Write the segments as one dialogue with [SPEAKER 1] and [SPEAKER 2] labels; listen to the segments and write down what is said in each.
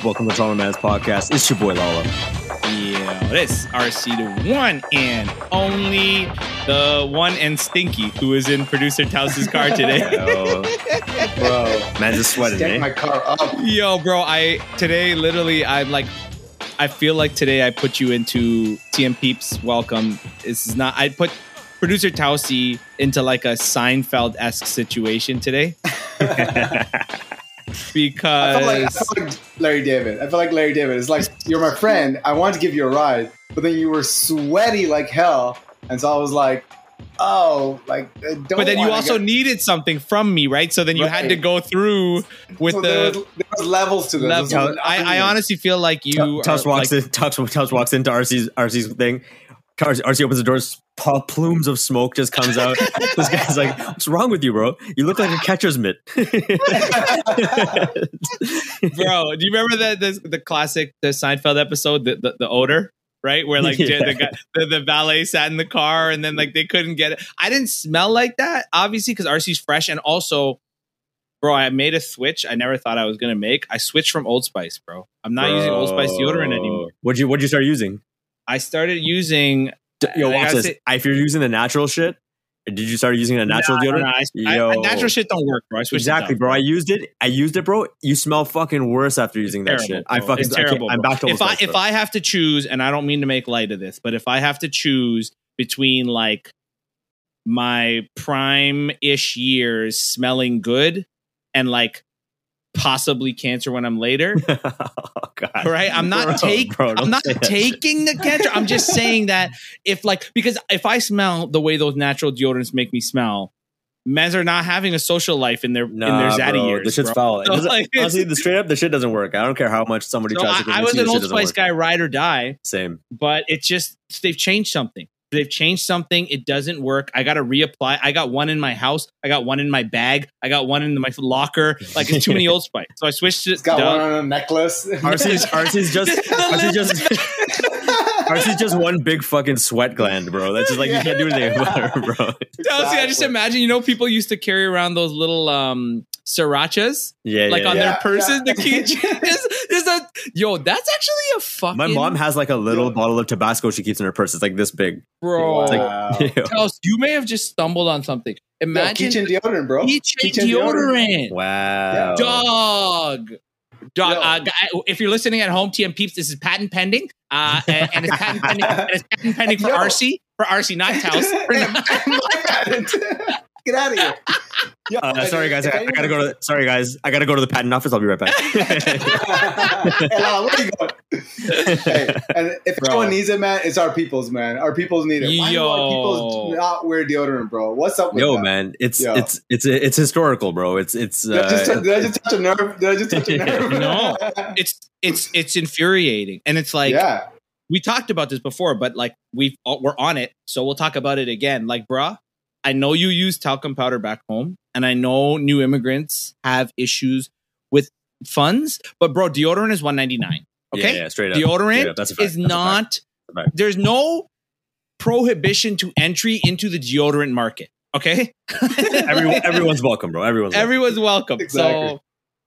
[SPEAKER 1] up. Welcome to Trauma Man's podcast. It's your boy Lala.
[SPEAKER 2] Yeah, this RC the one and only the one and Stinky who is in producer Taus's car today.
[SPEAKER 1] Yo,
[SPEAKER 3] bro.
[SPEAKER 1] man's just sweating,
[SPEAKER 3] Stack
[SPEAKER 1] eh?
[SPEAKER 3] my car up.
[SPEAKER 2] Yo, bro, I today literally I'm like I feel like today I put you into TM Peeps welcome. This is not I put producer Tausi into like a Seinfeld esque situation today.
[SPEAKER 3] I
[SPEAKER 2] because
[SPEAKER 3] feel, like, I feel like Larry David. I feel like Larry David. It's like you're my friend. I wanted to give you a ride, but then you were sweaty like hell, and so I was like, "Oh, like." Don't
[SPEAKER 2] but then you also
[SPEAKER 3] get-
[SPEAKER 2] needed something from me, right? So then you had to go through with
[SPEAKER 3] so
[SPEAKER 2] the
[SPEAKER 3] there was, there was levels to this.
[SPEAKER 2] level.
[SPEAKER 3] This
[SPEAKER 2] I, I honestly feel like you
[SPEAKER 1] Tuss
[SPEAKER 2] are,
[SPEAKER 1] walks
[SPEAKER 2] like,
[SPEAKER 1] in. Tuss, Tuss walks into RC's RC's thing. RC, RC opens the doors. Pl- Plumes of smoke just comes out. this guy's like, "What's wrong with you, bro? You look like a catcher's mitt."
[SPEAKER 2] bro. Do you remember the the, the classic the Seinfeld episode, the the, the odor, right? Where like
[SPEAKER 1] Yeah.
[SPEAKER 2] the, guy, the the valet sat in the car and then like they couldn't get it. I didn't smell like that, obviously, because RC's fresh, and also, bro, I made a switch. I never thought I was gonna make. I switched from Old Spice, bro. I'm not using Old Spice deodorant anymore.
[SPEAKER 1] What'd you What'd you start using?
[SPEAKER 2] I started using.
[SPEAKER 1] Yo, watch this.
[SPEAKER 2] say-
[SPEAKER 1] If you're using the natural shit, did you start using a natural
[SPEAKER 2] no,
[SPEAKER 1] deodorant?
[SPEAKER 2] no, I, I,
[SPEAKER 1] Yo.
[SPEAKER 2] natural shit don't work, bro. I
[SPEAKER 1] Exactly, bro. I used it. I used it, bro. You smell fucking worse after using that
[SPEAKER 2] terrible,
[SPEAKER 1] shit. I
[SPEAKER 2] bro.
[SPEAKER 1] fucking.
[SPEAKER 2] it's terrible.
[SPEAKER 1] I'm back to
[SPEAKER 2] if I if. I have to choose, and I don't mean to make light of this, but if I have to choose between like my prime ish years smelling good and like possibly cancer when I'm later,
[SPEAKER 1] oh god.
[SPEAKER 2] right? I'm not taking. I'm not taking the cancer. I'm just saying that if like because if I smell the way those natural deodorants make me smell. Men are not having a social life in their in their
[SPEAKER 1] Nah,
[SPEAKER 2] zaddy
[SPEAKER 1] bro,
[SPEAKER 2] years.
[SPEAKER 1] The shit's foul.
[SPEAKER 2] So, like,
[SPEAKER 1] honestly, the straight up, the shit doesn't work. I don't care how much somebody
[SPEAKER 2] So
[SPEAKER 1] tries
[SPEAKER 2] I,
[SPEAKER 1] to
[SPEAKER 2] I was an Old Spice guy, ride or die.
[SPEAKER 1] Same.
[SPEAKER 2] but it's just they've changed something. They've changed something. It doesn't work. I got to reapply. I got one in my house. I got one in my bag. I got one in my locker. Like it's too many Old Spice. So I switched to
[SPEAKER 3] It's got
[SPEAKER 2] Dove.
[SPEAKER 3] one on a necklace.
[SPEAKER 1] RC's, RC's just, RC's just, RC's just one big fucking sweat gland, bro. That's just like you can't do anything about her, bro.
[SPEAKER 2] Chelsea, I just imagine, you know, people used to carry around those little um srirachas,
[SPEAKER 1] Yeah,
[SPEAKER 2] like
[SPEAKER 1] yeah,
[SPEAKER 2] on
[SPEAKER 1] yeah.
[SPEAKER 2] their
[SPEAKER 3] Yeah,
[SPEAKER 2] purses.
[SPEAKER 3] yeah.
[SPEAKER 2] The key is, is that yo. That's actually a fucking.
[SPEAKER 1] My mom has like a little
[SPEAKER 3] Yo.
[SPEAKER 1] bottle of Tabasco she keeps in her purse. It's like this big.
[SPEAKER 2] bro.
[SPEAKER 1] It's
[SPEAKER 3] Wow.
[SPEAKER 1] like, Ew.
[SPEAKER 2] Chelsea, you may have just stumbled on something.
[SPEAKER 3] Yo,
[SPEAKER 2] Imagine
[SPEAKER 3] keychain deodorant, bro.
[SPEAKER 2] keychain
[SPEAKER 3] Keychain
[SPEAKER 2] deodorant.
[SPEAKER 1] wow.
[SPEAKER 2] Dog. Dog.
[SPEAKER 3] Yo.
[SPEAKER 2] Uh, if you're listening at home, TM Peeps, this is patent pending. Uh, and, and it's patent pending. And it's patent pending for
[SPEAKER 3] Yo.
[SPEAKER 2] RC. For RC, not Taos. For-
[SPEAKER 3] My patent. Get out of here. Yo,
[SPEAKER 1] Uh, sorry guys, I, I gotta go to. Sorry guys, I gotta go to the patent office. I'll be right back.
[SPEAKER 3] hey, Lala, where you going? hey, and if
[SPEAKER 2] Bro.
[SPEAKER 3] anyone needs it, man, it's our people's, man. Our people's need it. Why do our
[SPEAKER 2] Yo.
[SPEAKER 3] people's not wear deodorant, bro? What's up with
[SPEAKER 1] Yo,
[SPEAKER 3] that?
[SPEAKER 1] man, it's
[SPEAKER 3] Yo.
[SPEAKER 1] it's it's it's historical, bro. It's it's.
[SPEAKER 3] Did, I just,
[SPEAKER 1] Uh,
[SPEAKER 3] did I just touch a nerve? Did I just touch a nerve?
[SPEAKER 2] No. it's it's it's infuriating, and it's like
[SPEAKER 3] yeah.
[SPEAKER 2] we talked about this before, but like we've uh, we're on it, so we'll talk about it again. Like, bruh, I know you use talcum powder back home, and I know new immigrants have issues with funds, but bro, deodorant is one ninety nine. Okay,
[SPEAKER 1] yeah, yeah, straight up.
[SPEAKER 2] deodorant
[SPEAKER 1] Straight up. That's a
[SPEAKER 2] is
[SPEAKER 1] That's
[SPEAKER 2] not
[SPEAKER 1] a
[SPEAKER 2] there's no prohibition to entry into the deodorant market okay
[SPEAKER 1] Everyone, everyone's welcome, bro. Everyone's welcome.
[SPEAKER 2] everyone's welcome
[SPEAKER 3] Exactly.
[SPEAKER 2] so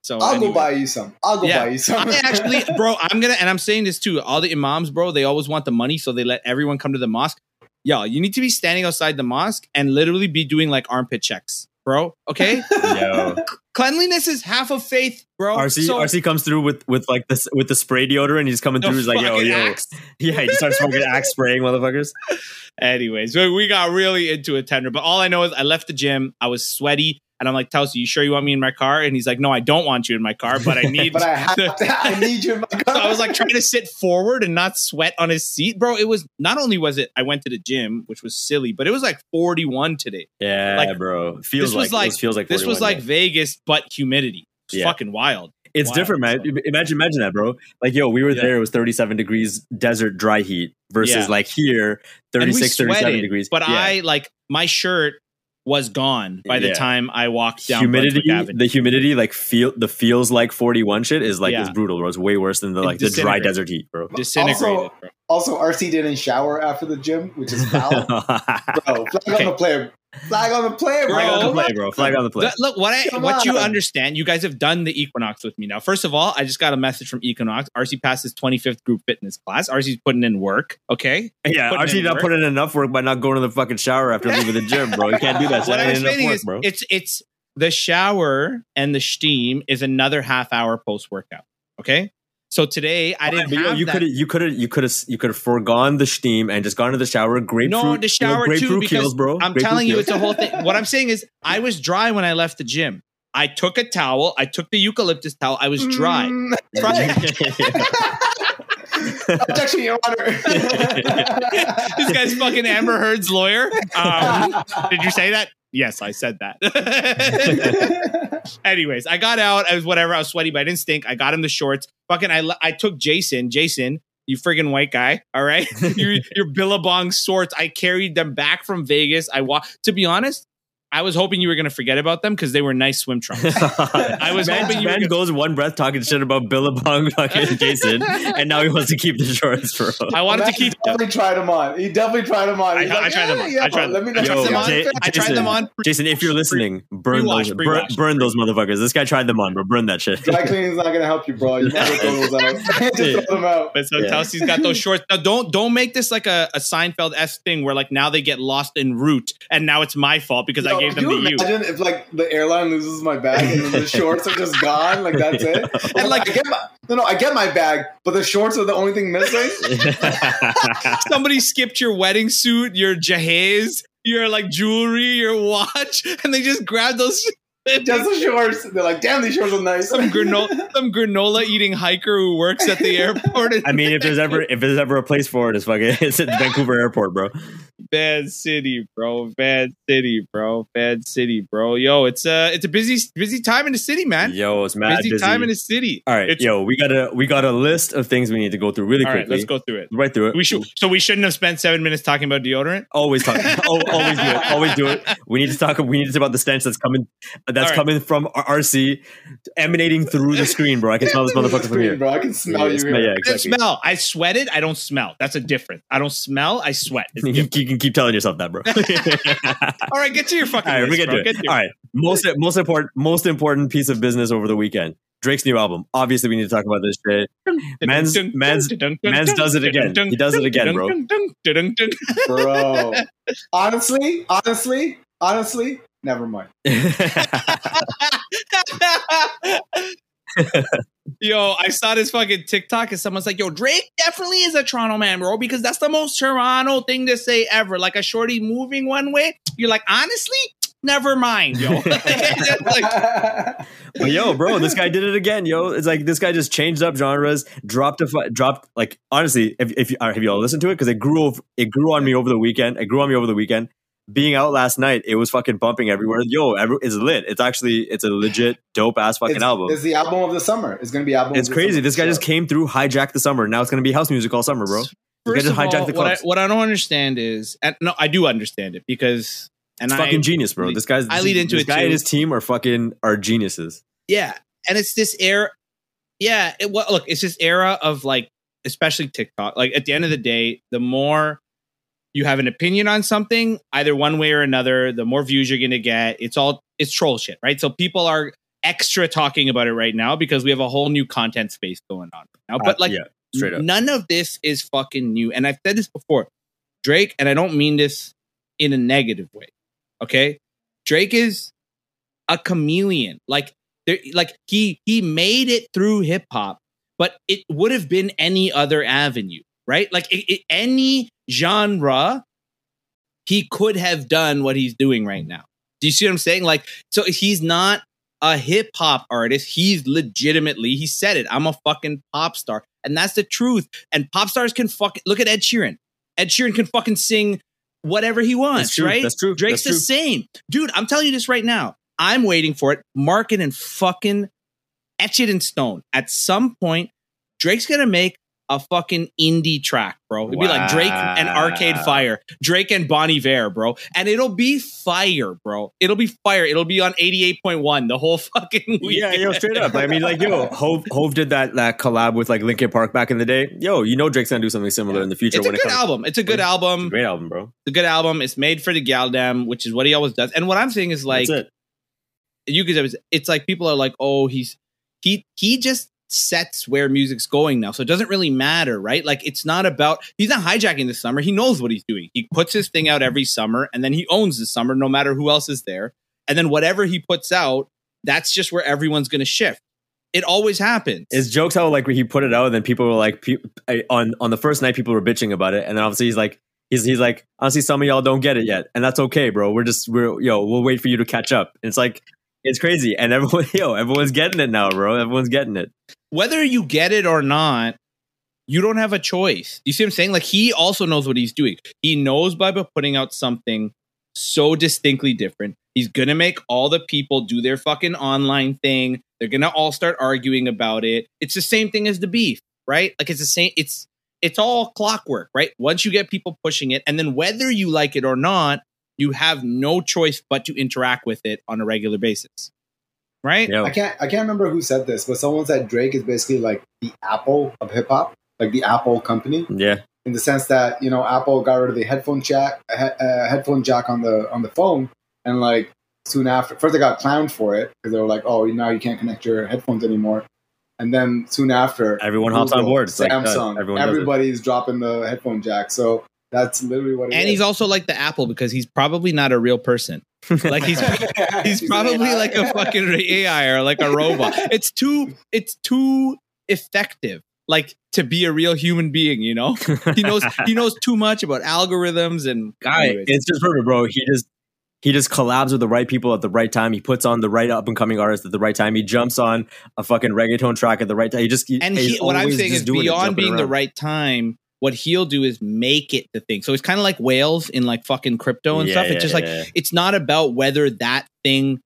[SPEAKER 2] so
[SPEAKER 3] I'll
[SPEAKER 2] anyway.
[SPEAKER 3] go buy you some. I'll go
[SPEAKER 2] Yeah.
[SPEAKER 3] buy you some.
[SPEAKER 2] I actually, bro, I'm gonna, and I'm saying this too. All the imams, bro, they always want the money, so they let everyone come to the mosque. Yo, you need to be standing outside the mosque and literally be doing like armpit checks, bro. Okay,
[SPEAKER 1] Yo.
[SPEAKER 2] cleanliness is half of faith, bro.
[SPEAKER 1] RC
[SPEAKER 2] So-
[SPEAKER 1] RC comes through with with like this with the spray deodorant. He's coming through. He's like, yo, yo,
[SPEAKER 2] axe.
[SPEAKER 1] yeah. He just starts smoking axe spraying motherfuckers.
[SPEAKER 2] Anyways, we got really into a tender, but all I know is I left the gym. I was sweaty, and I'm like, Tausi, you sure you want me in my car? And he's like, No, I don't want you in my car, but I need.
[SPEAKER 3] but I have to, I need you in my car.
[SPEAKER 2] so I was like trying to sit forward and not sweat on his seat, bro. It was not only was it I went to the gym, which was silly, but it was like 41 today.
[SPEAKER 1] Yeah,
[SPEAKER 2] Like,
[SPEAKER 1] bro. Feels
[SPEAKER 2] this was
[SPEAKER 1] like,
[SPEAKER 2] like-
[SPEAKER 1] feels like
[SPEAKER 2] This was like
[SPEAKER 1] yeah.
[SPEAKER 2] Vegas, but humidity. It's
[SPEAKER 1] Yeah.
[SPEAKER 2] fucking wild.
[SPEAKER 1] it's
[SPEAKER 2] wild,
[SPEAKER 1] different, man.
[SPEAKER 2] so.
[SPEAKER 1] Imagine, imagine that, bro. Like, yo, we were
[SPEAKER 2] Yeah.
[SPEAKER 1] there. It was 37 degrees, desert dry heat, versus
[SPEAKER 2] Yeah.
[SPEAKER 1] like here,
[SPEAKER 2] And we
[SPEAKER 1] 36, 37
[SPEAKER 2] sweated,
[SPEAKER 1] degrees.
[SPEAKER 2] But
[SPEAKER 1] Yeah.
[SPEAKER 2] I like my shirt was gone by the
[SPEAKER 1] Yeah.
[SPEAKER 2] time I walked down
[SPEAKER 1] humidity,
[SPEAKER 2] Brunswick Avenue.
[SPEAKER 1] the humidity, like feel the feels like 41 shit is like
[SPEAKER 2] Yeah.
[SPEAKER 1] is brutal, bro. It's way worse than the like the dry desert heat, bro.
[SPEAKER 2] disintegrated.
[SPEAKER 3] Also-
[SPEAKER 2] bro.
[SPEAKER 3] Also, RC didn't shower after the gym, which is foul. Bro, flag
[SPEAKER 2] Okay.
[SPEAKER 3] on the player. Flag on the play, bro.
[SPEAKER 1] Flag on the
[SPEAKER 2] Bro.
[SPEAKER 1] play, bro. Flag on the play.
[SPEAKER 2] Look, what I
[SPEAKER 3] Come
[SPEAKER 2] what you understand, you guys have done the Equinox with me now. First of all, I just got a message from Equinox. RC passed his 25th group fitness class. RC's putting in work. Okay.
[SPEAKER 1] Yeah,
[SPEAKER 2] putting
[SPEAKER 1] Archie not
[SPEAKER 2] work.
[SPEAKER 1] putting in enough work by not going to the fucking shower after leaving the gym, bro. You can't do that.
[SPEAKER 2] what I'm
[SPEAKER 1] ain't
[SPEAKER 2] explaining
[SPEAKER 1] work,
[SPEAKER 2] is
[SPEAKER 1] bro.
[SPEAKER 2] it's it's the shower and the steam is another half hour post workout. Okay. So today I didn't
[SPEAKER 1] But yo,
[SPEAKER 2] have
[SPEAKER 1] you could have you could have you could have you could have foregone the steam and just gone to the shower. Grapefruit,
[SPEAKER 2] No, the shower
[SPEAKER 1] grapefruit
[SPEAKER 2] too, because
[SPEAKER 1] Kiehl's, bro.
[SPEAKER 2] I'm
[SPEAKER 1] Grapefruit
[SPEAKER 2] telling you,
[SPEAKER 1] Kiehl's.
[SPEAKER 2] it's a whole thing. What I'm saying is, I was dry when I left the gym. I took a towel. I took the eucalyptus towel. I was dry.
[SPEAKER 3] Mm, Objection, Your Honor.
[SPEAKER 2] this guy's fucking Amber Heard's lawyer. Um, did you say that? Yes, I said that. Anyways, I got out. I was whatever. I was sweaty, but I didn't stink. I got him the shorts. Fucking, I I took Jason. Jason, you friggin' white guy. All right, your your Billabong shorts. I carried them back from Vegas. I wa- To be honest, I was hoping you were gonna forget about them because they were nice swim trunks.
[SPEAKER 1] I
[SPEAKER 2] was
[SPEAKER 1] man,
[SPEAKER 2] hoping you were
[SPEAKER 1] man
[SPEAKER 2] gonna-
[SPEAKER 1] goes one breath talking shit about Billabong fucking Jason, and now he wants to keep the shorts, bro.
[SPEAKER 2] I wanted to
[SPEAKER 3] Matt
[SPEAKER 2] keep.
[SPEAKER 3] definitely tried them on. He definitely tried them on.
[SPEAKER 2] I-
[SPEAKER 3] He's
[SPEAKER 2] I tried them on.
[SPEAKER 3] yeah,
[SPEAKER 2] I tried
[SPEAKER 3] Let me
[SPEAKER 2] them.
[SPEAKER 3] know.
[SPEAKER 2] I tried them on.
[SPEAKER 1] Jay-
[SPEAKER 2] I tried them on.
[SPEAKER 1] Jason, if you're listening, burn
[SPEAKER 2] Pre-wash,
[SPEAKER 1] those,
[SPEAKER 2] pre-wash.
[SPEAKER 1] burn, burn those motherfuckers. This guy tried them on, bro. Burn that shit.
[SPEAKER 3] Dry cleaning's not gonna help you, bro. You might as well throw those out. Just throw them out.
[SPEAKER 2] But so
[SPEAKER 1] Yeah.
[SPEAKER 2] Kelsey's got those shorts. Now don't don't make this like a, a Seinfeld s thing where like now they get lost en route and now it's my fault because I
[SPEAKER 3] Yo,
[SPEAKER 2] gave them
[SPEAKER 3] can
[SPEAKER 2] to
[SPEAKER 3] you
[SPEAKER 2] you.
[SPEAKER 3] imagine if like the airline loses my bag and then the shorts are just gone? Like that's it. And like I get my no no I get my bag, but the shorts are the only thing missing.
[SPEAKER 2] Somebody skipped your wedding suit, your jahez, your like jewelry, your watch, and they just grabbed those
[SPEAKER 3] Just the shorts. They're like, damn, these shorts are nice.
[SPEAKER 2] some granola some granola eating hiker who works at the airport
[SPEAKER 1] I mean, if there's ever if there's ever a place for it, it's fucking it's at Vancouver Airport, bro.
[SPEAKER 2] Bad City, bro. Bad City, bro. Bad City, bro. Yo, it's a it's a busy busy time in the city, man.
[SPEAKER 1] Yo, it's mad
[SPEAKER 2] busy,
[SPEAKER 1] busy.
[SPEAKER 2] time in the city.
[SPEAKER 1] All right,
[SPEAKER 2] It's-
[SPEAKER 1] yo, we got a we got a list of things we need to go through really
[SPEAKER 2] All right,
[SPEAKER 1] quickly.
[SPEAKER 2] let's go through it.
[SPEAKER 1] right through it.
[SPEAKER 2] We should. So we shouldn't have spent seven minutes talking about deodorant.
[SPEAKER 1] always talk. always do it. Always do it. We need to talk. We need to talk about the stench that's coming. That's
[SPEAKER 2] All right.
[SPEAKER 1] coming from RC, emanating through the screen, bro. I can smell this
[SPEAKER 3] the
[SPEAKER 1] motherfucker from here.
[SPEAKER 3] bro. I can smell you.
[SPEAKER 1] smell-
[SPEAKER 3] here.
[SPEAKER 1] yeah,
[SPEAKER 2] I don't
[SPEAKER 1] exactly.
[SPEAKER 2] smell. I sweated. I don't smell. That's a difference. I don't smell. I sweat.
[SPEAKER 1] You, you can keep telling yourself that, bro.
[SPEAKER 2] All right, get to your fucking.
[SPEAKER 1] All right, we get
[SPEAKER 2] bro.
[SPEAKER 1] to it.
[SPEAKER 2] Get to
[SPEAKER 1] All right, most most important most important piece of business over the weekend. Drake's new album. Obviously, we need to talk about this shit. Man's- man's- man's does it again. He does it again, bro.
[SPEAKER 3] bro. Honestly, honestly, honestly, never mind.
[SPEAKER 2] Yo, I saw this fucking TikTok and someone's like, yo, Drake definitely is a Toronto man, bro, because that's the most Toronto thing to say ever. Like a shorty moving one way. You're like, honestly, never mind, yo. like,
[SPEAKER 1] but yo, bro, this guy did it again, yo. It's like this guy just changed up genres, dropped a fu- dropped like honestly, if if you, uh, have you all listened to it because it grew it grew on me over the weekend. It grew on me over the weekend. Being out last night, it was fucking bumping everywhere. Yo, every, it's lit. It's actually it's a legit dope ass fucking
[SPEAKER 3] it's,
[SPEAKER 1] album.
[SPEAKER 3] It's the album of the summer. It's gonna be album.
[SPEAKER 1] It's
[SPEAKER 3] of
[SPEAKER 1] crazy.
[SPEAKER 3] summer.
[SPEAKER 1] This guy
[SPEAKER 3] So-
[SPEAKER 1] just came through, hijacked the summer. Now it's gonna be house music all summer, bro. You
[SPEAKER 2] First
[SPEAKER 1] guys
[SPEAKER 2] of
[SPEAKER 1] hijacked
[SPEAKER 2] all,
[SPEAKER 1] the
[SPEAKER 2] what I,
[SPEAKER 1] clubs.
[SPEAKER 2] what I don't understand is, and no, I do understand it because, and
[SPEAKER 1] It's
[SPEAKER 2] I,
[SPEAKER 1] fucking genius, bro. This guy's
[SPEAKER 2] I lead into
[SPEAKER 1] this
[SPEAKER 2] it
[SPEAKER 1] guy
[SPEAKER 2] too.
[SPEAKER 1] and his team are fucking are geniuses.
[SPEAKER 2] yeah, and it's this era, yeah. It, well, look, it's this era of like, especially TikTok. Like at the end of the day, the more you have an opinion on something, either one way or another, the more views you're gonna get. It's all it's troll shit, right? So people are extra talking about it right now because we have a whole new content space going on now. But like,
[SPEAKER 1] Uh, yeah, straight up.
[SPEAKER 2] None of this is fucking new. And I've said this before. Drake, and I don't mean this in a negative way. Okay? Drake is a chameleon. Like there like he he made it through hip hop, but it would have been any other avenue, right? Like it, it- any genre he could have done what he's doing right now. Do you see what I'm saying? Like so he's not a hip hop artist. He's legitimately, he said it. I'm a fucking pop star. And that's the truth. And pop stars can fuck. look at Ed Sheeran. Ed Sheeran can fucking sing whatever he wants,
[SPEAKER 1] That's
[SPEAKER 2] right?
[SPEAKER 1] That's true.
[SPEAKER 2] Drake's
[SPEAKER 1] That's
[SPEAKER 2] the same. Dude, I'm telling you this right now. I'm waiting for it. Mark it and fucking etch it in stone. At some point, Drake's gonna make a fucking indie track, bro. It'd be like Drake and Arcade Fire, Drake and Bon Iver, bro. And it'll be fire, bro. It'll be fire. It'll be on 88.1 the whole fucking week.
[SPEAKER 1] Yeah, yo, straight up. I mean, like, yo, Hov, Hov did that that collab with like Linkin Park back in the day. Yo, you know Drake's gonna do something similar in the future
[SPEAKER 2] It's a
[SPEAKER 1] it
[SPEAKER 2] good
[SPEAKER 1] comes.
[SPEAKER 2] album. It's a good
[SPEAKER 1] It's
[SPEAKER 2] album.
[SPEAKER 1] Great album, bro.
[SPEAKER 2] It's a good album. It's made for the Galdam, which is what he always does. And what I'm saying is like
[SPEAKER 1] That's it.
[SPEAKER 2] you could it's like people are like, oh, he's he he just sets where music's going now. So it doesn't really matter, right? Like it's not about he's not hijacking the summer. He knows what he's doing. He puts his thing out every summer and then he owns the summer no matter who else is there. And then whatever he puts out, that's just where everyone's gonna shift. It always happens.
[SPEAKER 1] It's jokes how like he put it out, and then people were like, on on the first night, people were bitching about it, and then obviously he's like, he's he's like, honestly, some of y'all don't get it yet, and that's okay, bro. We're just we're yo, we'll wait for you to catch up. And it's like it's crazy, and everyone yo, everyone's getting it now, bro. Everyone's getting it.
[SPEAKER 2] Whether you get it or not, you don't have a choice. You see what I'm saying? Like he also knows what he's doing. He knows by putting out something so distinctly different. He's gonna make all the people do their fucking online thing. They're gonna all start arguing about it. It's the same thing as the beef, right? Like it's the same. It's it's all clockwork, right? Once you get people pushing it, and then whether you like it or not, you have no choice but to interact with it on a regular basis, right?
[SPEAKER 1] Yo,
[SPEAKER 3] I can't I can't remember who said this, but someone said Drake is basically like the Apple of hip hop, like the Apple company,
[SPEAKER 1] yeah,
[SPEAKER 3] in the sense that you know Apple got rid of the headphone jack, uh, uh, headphone jack on the on the phone, and like soon after, first they got clowned for it because they were like, oh, now you can't connect your headphones anymore, and then soon after,
[SPEAKER 1] everyone hops on board. It's like that.
[SPEAKER 3] Samsung,
[SPEAKER 1] everyone does
[SPEAKER 3] everybody's dropping the headphone jack, so that's literally what it
[SPEAKER 2] and
[SPEAKER 3] is.
[SPEAKER 2] he's also like the Apple because he's probably not a real person. Like he's he's
[SPEAKER 3] an
[SPEAKER 2] probably like a fucking AI or like a robot. It's too it's too effective like to be a real human being, you know? He knows he knows too much about algorithms and
[SPEAKER 1] guy.
[SPEAKER 2] anyways.
[SPEAKER 1] It's just perfect, bro. He just he just collabs with the right people at the right time. He puts on the right up and coming artist at the right time. He jumps on a fucking reggaeton track at the right time. He just he,
[SPEAKER 2] and
[SPEAKER 1] he's
[SPEAKER 2] he, what I'm saying is beyond being the right time, what he'll do is make it the thing. So it's kind of like whales in like fucking crypto and
[SPEAKER 1] Yeah,
[SPEAKER 2] stuff.
[SPEAKER 1] yeah,
[SPEAKER 2] It's just
[SPEAKER 1] yeah,
[SPEAKER 2] like
[SPEAKER 1] yeah.
[SPEAKER 2] it's not about whether that thing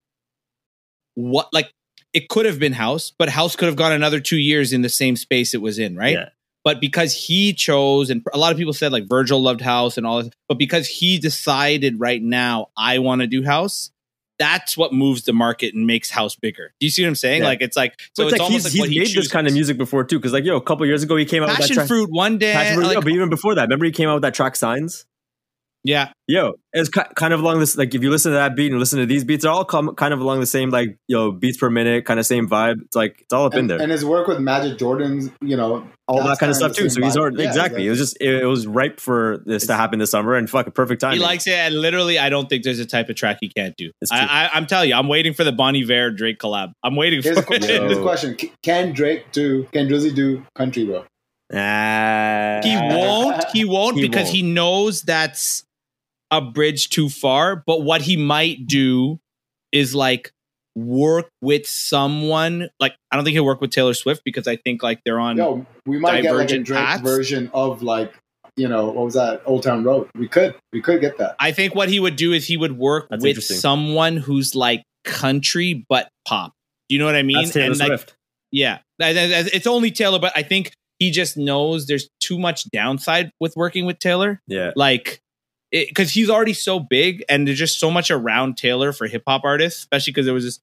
[SPEAKER 2] what like it could have been house but house could have gone another two years in the same space it was in right
[SPEAKER 1] Yeah.
[SPEAKER 2] but because he chose and a lot of people said like virgil loved house and all this but because he decided right now i want to do house that's what moves the market and makes house bigger do you see what i'm saying
[SPEAKER 1] Yeah.
[SPEAKER 2] like it's like so it's,
[SPEAKER 1] it's, like
[SPEAKER 2] almost
[SPEAKER 1] he's,
[SPEAKER 2] like
[SPEAKER 1] he's
[SPEAKER 2] he
[SPEAKER 1] made this kind of music before too. Because like yo, a couple years ago he came out with that
[SPEAKER 2] passion
[SPEAKER 1] track.
[SPEAKER 2] fruit one day
[SPEAKER 1] Passion Fruit,
[SPEAKER 2] like-
[SPEAKER 1] yo, but even before that, remember he came out with that track Signs.
[SPEAKER 2] Yeah
[SPEAKER 1] Yo, it's kind of along this. Like if you listen to that beat and listen to these beats, they're all come, kind of along the same like yo beats per minute, kind of same vibe. It's like it's all up in there.
[SPEAKER 3] and his work with Majid Jordan's, you know,
[SPEAKER 1] all that kind of
[SPEAKER 3] kinda
[SPEAKER 1] stuff too. So he's already
[SPEAKER 3] Yeah,
[SPEAKER 1] exactly. It was just it, it was ripe for this to happen this summer, and fucking perfect time.
[SPEAKER 2] he likes it and literally i don't think there's a type of track he can't do I, I, i'm telling you i'm waiting for the Bon Iver drake collab i'm waiting for
[SPEAKER 3] Here's a, question,
[SPEAKER 2] it
[SPEAKER 1] Yo.
[SPEAKER 3] here's a question: Can Drake do? Can Drizzy do country, bro?
[SPEAKER 1] Ah.
[SPEAKER 2] He won't. He won't
[SPEAKER 1] He
[SPEAKER 2] because
[SPEAKER 1] won't.
[SPEAKER 2] he knows that's a bridge too far. But what he might do is like work with someone. Like I don't think he'll work with Taylor Swift because I think like they're on.
[SPEAKER 3] Yo, we might get like a
[SPEAKER 2] Divergent
[SPEAKER 3] Drake version of like, you know, what was that? Old Town Road. We could, we could get that.
[SPEAKER 2] I think what he would do is he would work
[SPEAKER 1] That's
[SPEAKER 2] with someone who's like country but pop. Do you know what I mean?
[SPEAKER 1] That's Taylor
[SPEAKER 2] and like Yeah, it's only Taylor, but I think he just knows there's too much downside with working with Taylor.
[SPEAKER 1] Yeah.
[SPEAKER 2] like because he's already so big and there's just so much around Taylor for hip hop artists, especially because there was this.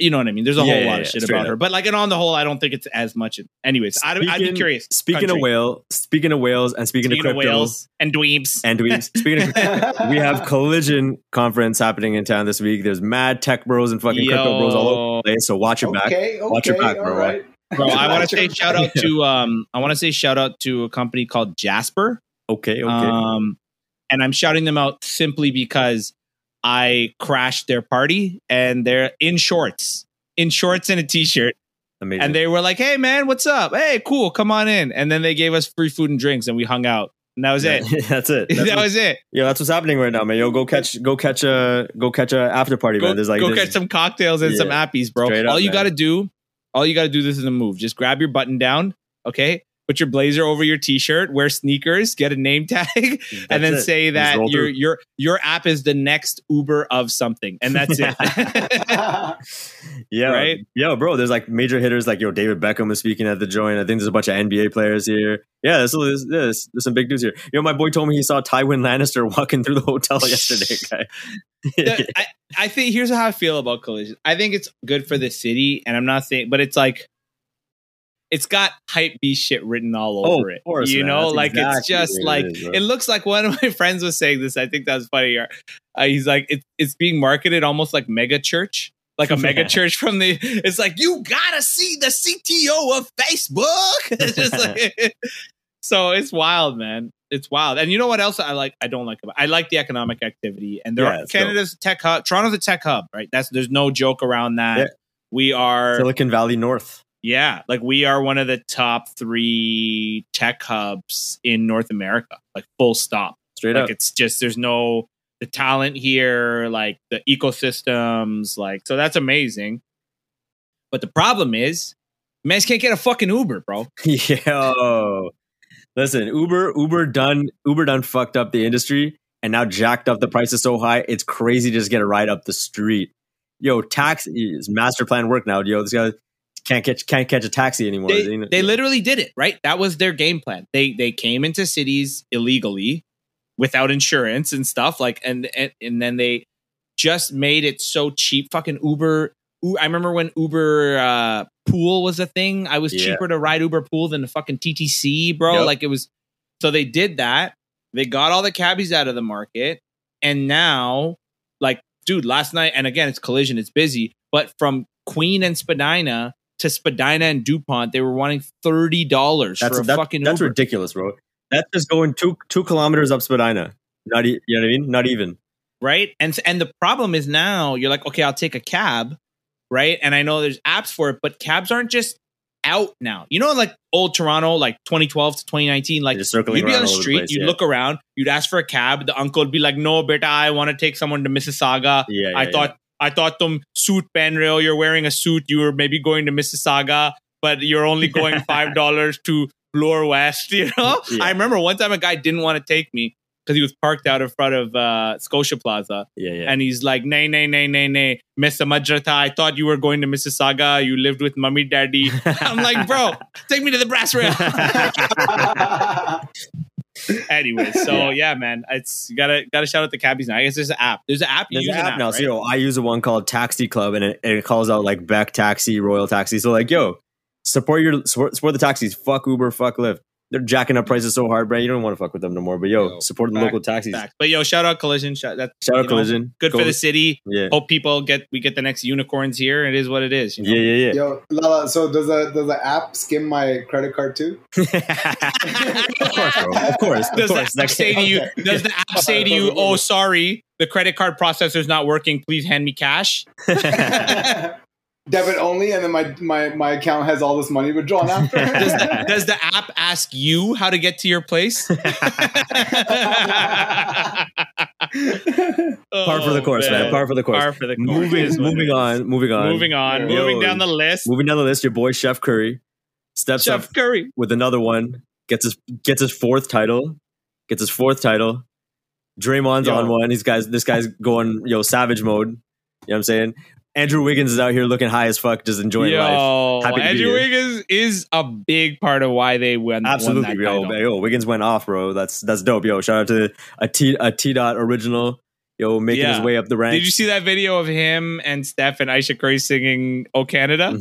[SPEAKER 2] You know what I mean? There's a
[SPEAKER 1] Yeah,
[SPEAKER 2] whole
[SPEAKER 1] yeah,
[SPEAKER 2] lot
[SPEAKER 1] yeah,
[SPEAKER 2] of shit about
[SPEAKER 1] up.
[SPEAKER 2] her, but like, and on the whole, I don't think it's as much. Anyways, I'd, I'd be curious.
[SPEAKER 1] Speaking
[SPEAKER 2] Country.
[SPEAKER 1] of whale, speaking of whales, and speaking,
[SPEAKER 2] Speaking
[SPEAKER 1] of
[SPEAKER 2] of
[SPEAKER 1] crypto
[SPEAKER 2] whales and dweebs,
[SPEAKER 1] and dweebs. Speaking of, we have Collision conference happening in town this week. There's mad tech bros and fucking crypto bros all over the place. So watch your back.
[SPEAKER 3] Okay, okay,
[SPEAKER 1] Watch your back, bro.
[SPEAKER 3] all right.
[SPEAKER 2] bro, I want to say shout out to um, I want to say shout out to a company called Jasper.
[SPEAKER 1] Okay, okay.
[SPEAKER 2] Um, and I'm shouting them out simply because I crashed their party and they're in shorts, in shorts and a t-shirt.
[SPEAKER 1] Amazing.
[SPEAKER 2] And they were like, "Hey, man, what's up? Hey, cool, come on in." And then they gave us free food and drinks, and we hung out. And that was it.
[SPEAKER 1] that's it. That's
[SPEAKER 2] that was it.
[SPEAKER 1] Yeah, that's what's happening right now, man. Yo, go catch, go catch a, go catch a after party,
[SPEAKER 2] Go,
[SPEAKER 1] man. There's like,
[SPEAKER 2] go
[SPEAKER 1] there's-
[SPEAKER 2] catch some cocktails and some appies, bro.
[SPEAKER 1] up,
[SPEAKER 2] all you got to do, all you got to do, this is a move. Just grab your button down, okay? Put your blazer over your t-shirt, wear sneakers, get a name tag, and then
[SPEAKER 1] it.
[SPEAKER 2] say that your your your app is the next Uber of something, and that's it.
[SPEAKER 1] Yeah,
[SPEAKER 2] Right?
[SPEAKER 1] Yo, bro, there's like major hitters like yo, David Beckham is speaking at the joint. I think there's a bunch of NBA players here. Yeah, there's, there's, there's, there's some big news here. Yo, my boy told me he saw Tywin Lannister walking through the hotel yesterday. Guy.
[SPEAKER 2] The- I, I think here's how I feel about collision. I think it's good for the city, and I'm not saying, but it's like it's got hype B shit written all
[SPEAKER 1] Oh,
[SPEAKER 2] over
[SPEAKER 1] of
[SPEAKER 2] it.
[SPEAKER 1] course,
[SPEAKER 2] you
[SPEAKER 1] man.
[SPEAKER 2] know,
[SPEAKER 1] That's
[SPEAKER 2] like it's just
[SPEAKER 1] it
[SPEAKER 2] like
[SPEAKER 1] is,
[SPEAKER 2] it looks like one of my friends was saying this. I think that's funny. Uh, he's like, it's it's being marketed almost like mega church. Like a mega church from the, it's like you gotta see the CTO of Facebook. It's just like, so it's wild, man. It's wild. And you know what else I like? I don't like about. I like the economic activity, and there
[SPEAKER 1] Yeah,
[SPEAKER 2] are,
[SPEAKER 1] it's dope.
[SPEAKER 2] Canada's tech hub. Toronto's a tech hub, right? That's there's no joke around that.
[SPEAKER 1] Yeah.
[SPEAKER 2] We are,
[SPEAKER 1] Silicon Valley North.
[SPEAKER 2] Yeah, like we are one of the top three tech hubs in North America. Like full stop.
[SPEAKER 1] Straight
[SPEAKER 2] like
[SPEAKER 1] up.
[SPEAKER 2] it's just there's no the talent here, like the ecosystems, like so that's amazing. But the problem is, man, can't get a fucking Uber, bro.
[SPEAKER 1] Yo, listen, Uber, Uber done, Uber done fucked up the industry, and now jacked up the prices so high, it's crazy to just get a ride up the street. Yo, tax is master plan work now. Yo, this guy can't catch can't catch a taxi anymore.
[SPEAKER 2] They,
[SPEAKER 1] You know-
[SPEAKER 2] they literally did it, right? That was their game plan. They they came into cities illegally without insurance and stuff like and and, and then they just made it so cheap fucking Uber I remember when Uber uh, Pool was a thing. I was
[SPEAKER 1] Yeah.
[SPEAKER 2] cheaper to ride Uber Pool than the fucking TTC, bro.
[SPEAKER 1] Yep.
[SPEAKER 2] Like it was. So they did that. They got all the cabbies out of the market, and now, like, dude, last night, and again, it's collision. It's busy, but from Queen and Spadina to Spadina and Dupont, they were wanting thirty dollars for
[SPEAKER 1] that's
[SPEAKER 2] a
[SPEAKER 1] that-
[SPEAKER 2] fucking
[SPEAKER 1] that's
[SPEAKER 2] Uber,
[SPEAKER 1] ridiculous, bro. That's just going two two kilometers up Spadina. Not e- you know what I mean? Not even.
[SPEAKER 2] right? And and the problem is now you're like, okay, I'll take a cab, right? And I know there's apps for it, but cabs aren't just out now. You know, like old Toronto, like 2012 to 2019, like you'd be on the
[SPEAKER 1] over the
[SPEAKER 2] street,
[SPEAKER 1] place,
[SPEAKER 2] you'd
[SPEAKER 1] yeah.
[SPEAKER 2] look around, you'd ask for a cab. The uncle would be like, "No, beta, I want to take someone to Mississauga.
[SPEAKER 1] Yeah, yeah
[SPEAKER 2] I thought I thought them suit penrail. You're wearing a suit. You were maybe going to Mississauga, but you're only going five dollars to Bloor West. You know.
[SPEAKER 1] Yeah.
[SPEAKER 2] I remember one time a guy didn't want to take me because he was parked out in front of uh, Scotia Plaza,
[SPEAKER 1] Yeah, yeah.
[SPEAKER 2] and he's like, "Nay, nay, nay, nay, nay, Miss Majrata. I thought you were going to Mississauga. You lived with mummy, daddy." I'm like, "Bro, take me to the brass rail." Anyway, so yeah. man, it's you gotta gotta shout out the cabbies now. I guess there's an app. There's an app. You
[SPEAKER 1] There's
[SPEAKER 2] use
[SPEAKER 1] an
[SPEAKER 2] an
[SPEAKER 1] app now.
[SPEAKER 2] right?
[SPEAKER 1] So yo, I use a one called Taxi Club, and it, and it calls out like Beck Taxi, Royal Taxi. So like, yo, support your support, support the taxis. Fuck Uber, fuck Lyft. They're jacking up prices so hard, bro. You don't want to fuck with them no more. But yo,
[SPEAKER 3] Yo,
[SPEAKER 1] support the local taxis.
[SPEAKER 2] Facts. But yo, shout out Collision. Shout, that,
[SPEAKER 1] Shout out
[SPEAKER 2] know,
[SPEAKER 1] Collision.
[SPEAKER 2] good
[SPEAKER 1] Go-
[SPEAKER 2] for the city.
[SPEAKER 1] Yeah.
[SPEAKER 2] Hope people get we get the next unicorns here. It is what it is. You know?
[SPEAKER 1] Yeah, yeah, yeah.
[SPEAKER 3] Yo, Lala, so does the does the app skim my credit card too?
[SPEAKER 1] of course, bro. Of course. Of
[SPEAKER 2] Does the app
[SPEAKER 1] Like-
[SPEAKER 2] say to you?
[SPEAKER 3] Okay.
[SPEAKER 2] Does the app say to you? Oh, sorry, the credit card processor's not working. Please hand me cash.
[SPEAKER 3] Debit only, and then my, my my account has all this money withdrawn after.
[SPEAKER 2] Does, does the app ask you how to get to your place?
[SPEAKER 1] Oh, Par for the course, man. Par for the course.
[SPEAKER 2] Oh, Par for the course.
[SPEAKER 1] Moving,
[SPEAKER 2] is what it
[SPEAKER 1] moving on, moving on,
[SPEAKER 2] Moving on.
[SPEAKER 3] Yo,
[SPEAKER 2] moving down the list.
[SPEAKER 1] moving down the list. Your boy Chef Curry steps
[SPEAKER 2] Chef
[SPEAKER 1] up
[SPEAKER 2] Curry.
[SPEAKER 1] with another one. Gets his gets his fourth title. Gets his fourth title. Draymond's
[SPEAKER 2] Yo.
[SPEAKER 1] on one. These guys, this guy's going yo savage mode. You know what I'm saying? Andrew Wiggins is out here looking high as fuck, just enjoying life.
[SPEAKER 2] Yo,
[SPEAKER 1] Happy
[SPEAKER 2] Andrew. Wiggins is a big part of why they won.
[SPEAKER 1] Absolutely,
[SPEAKER 2] won that
[SPEAKER 1] yo, yo, Wiggins went off, bro. That's that's dope, yo. Shout out to a T a T dot original, yo, making
[SPEAKER 2] Yeah.
[SPEAKER 1] his way up the ranks.
[SPEAKER 2] Did you see that video of him and Steph and Ayesha Curry singing "Oh Canada"?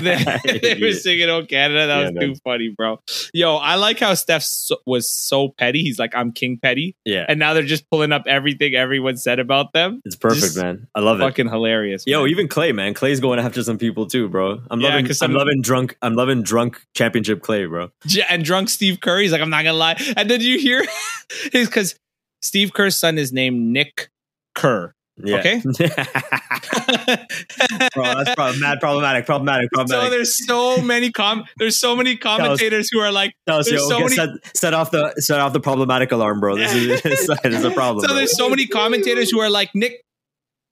[SPEAKER 2] they, they were singing "Oh Canada." That
[SPEAKER 1] Yeah,
[SPEAKER 2] was
[SPEAKER 1] man.
[SPEAKER 2] too funny, bro. Yo, I like how Steph so, was so petty. He's like, "I'm King Petty,"
[SPEAKER 1] yeah,
[SPEAKER 2] and now they're just pulling up everything everyone said about them.
[SPEAKER 1] it's perfect,
[SPEAKER 2] just
[SPEAKER 1] man. I love it.
[SPEAKER 2] Fucking hilarious.
[SPEAKER 1] Yo,
[SPEAKER 2] man.
[SPEAKER 1] even Clay, man. Clay's going after some people too, bro. I'm
[SPEAKER 2] Yeah,
[SPEAKER 1] loving. I'm
[SPEAKER 2] some-
[SPEAKER 1] loving drunk. I'm loving drunk championship Clay, bro.
[SPEAKER 2] And drunk Steve Curry's like, I'm not gonna lie. And then you hear it's because Steve Kerr's son is named Nick Kerr.
[SPEAKER 1] Yeah.
[SPEAKER 2] Okay.
[SPEAKER 1] bro, that's mad problematic. Problematic.
[SPEAKER 2] so there's so many com there's so many commentators who are like
[SPEAKER 1] Tell
[SPEAKER 2] there's
[SPEAKER 1] yo,
[SPEAKER 2] so
[SPEAKER 1] okay,
[SPEAKER 2] many-
[SPEAKER 1] set, set off the set off the problematic alarm, bro. This is this is a problem.
[SPEAKER 2] so
[SPEAKER 1] bro.
[SPEAKER 2] there's so many commentators who are like Nick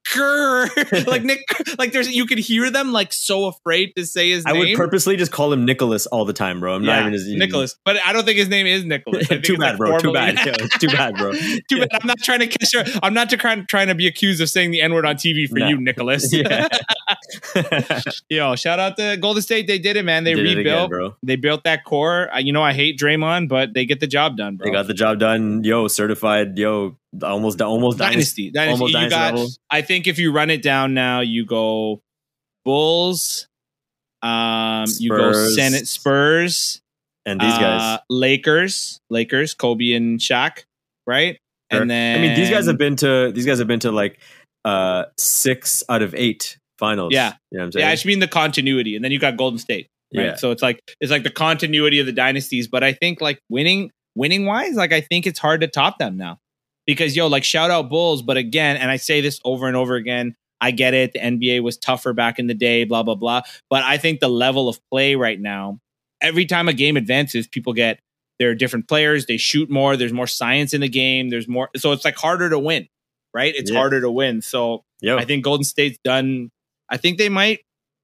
[SPEAKER 2] Grr. like Nick, like there's you could hear them like so afraid to say his
[SPEAKER 1] I
[SPEAKER 2] name.
[SPEAKER 1] I would purposely just call him Nicholas all the time, bro. I'm not even his
[SPEAKER 2] Nicholas, but I don't think his name is Nicholas. I think
[SPEAKER 1] too bad,
[SPEAKER 2] like,
[SPEAKER 1] bro. Too bad. Too bad, bro.
[SPEAKER 2] Too bad. I'm not trying to catch her. I'm not to trying, trying to be accused of saying the N word on TV for
[SPEAKER 1] No.
[SPEAKER 2] you, Nicholas.
[SPEAKER 1] Yeah.
[SPEAKER 2] Yo, shout out to Golden State. They did it, man. They
[SPEAKER 1] Did
[SPEAKER 2] rebuilt.
[SPEAKER 1] again, bro.
[SPEAKER 2] They built that core. Uh, You know, I hate Draymond, but they get the job done, bro.
[SPEAKER 1] They got the job done. Yo, certified. Yo, almost, almost
[SPEAKER 2] dynasty. Dynasty.
[SPEAKER 1] Almost
[SPEAKER 2] you
[SPEAKER 1] dynasty
[SPEAKER 2] got.
[SPEAKER 1] level.
[SPEAKER 2] I think if you run it down now, you go Bulls. Um, you go Senate Spurs.
[SPEAKER 1] And these guys.
[SPEAKER 2] uh, Lakers, Lakers, Kobe and Shaq, right?
[SPEAKER 1] Sure.
[SPEAKER 2] And then
[SPEAKER 1] I mean, these guys have been to these guys have been to like uh six out of eight finals.
[SPEAKER 2] Yeah.
[SPEAKER 1] you know what I'm saying.
[SPEAKER 2] Yeah, I just mean the continuity, and then you got Golden State, right?
[SPEAKER 1] Yeah.
[SPEAKER 2] So it's like it's like the continuity of the dynasties. But I think like winning, winning wise, like I think it's hard to top them now because yo, like shout out Bulls, but again, and I say this over and over again. I get it. The NBA was tougher back in the day, blah blah blah. But I think the level of play right now, every time a game advances, people get there are different players. They shoot more. There's more science in the game. There's more, so it's like harder to win, right? It's
[SPEAKER 1] Yeah.
[SPEAKER 2] harder to win. So
[SPEAKER 1] Yo,
[SPEAKER 2] I think Golden State's done. I think they might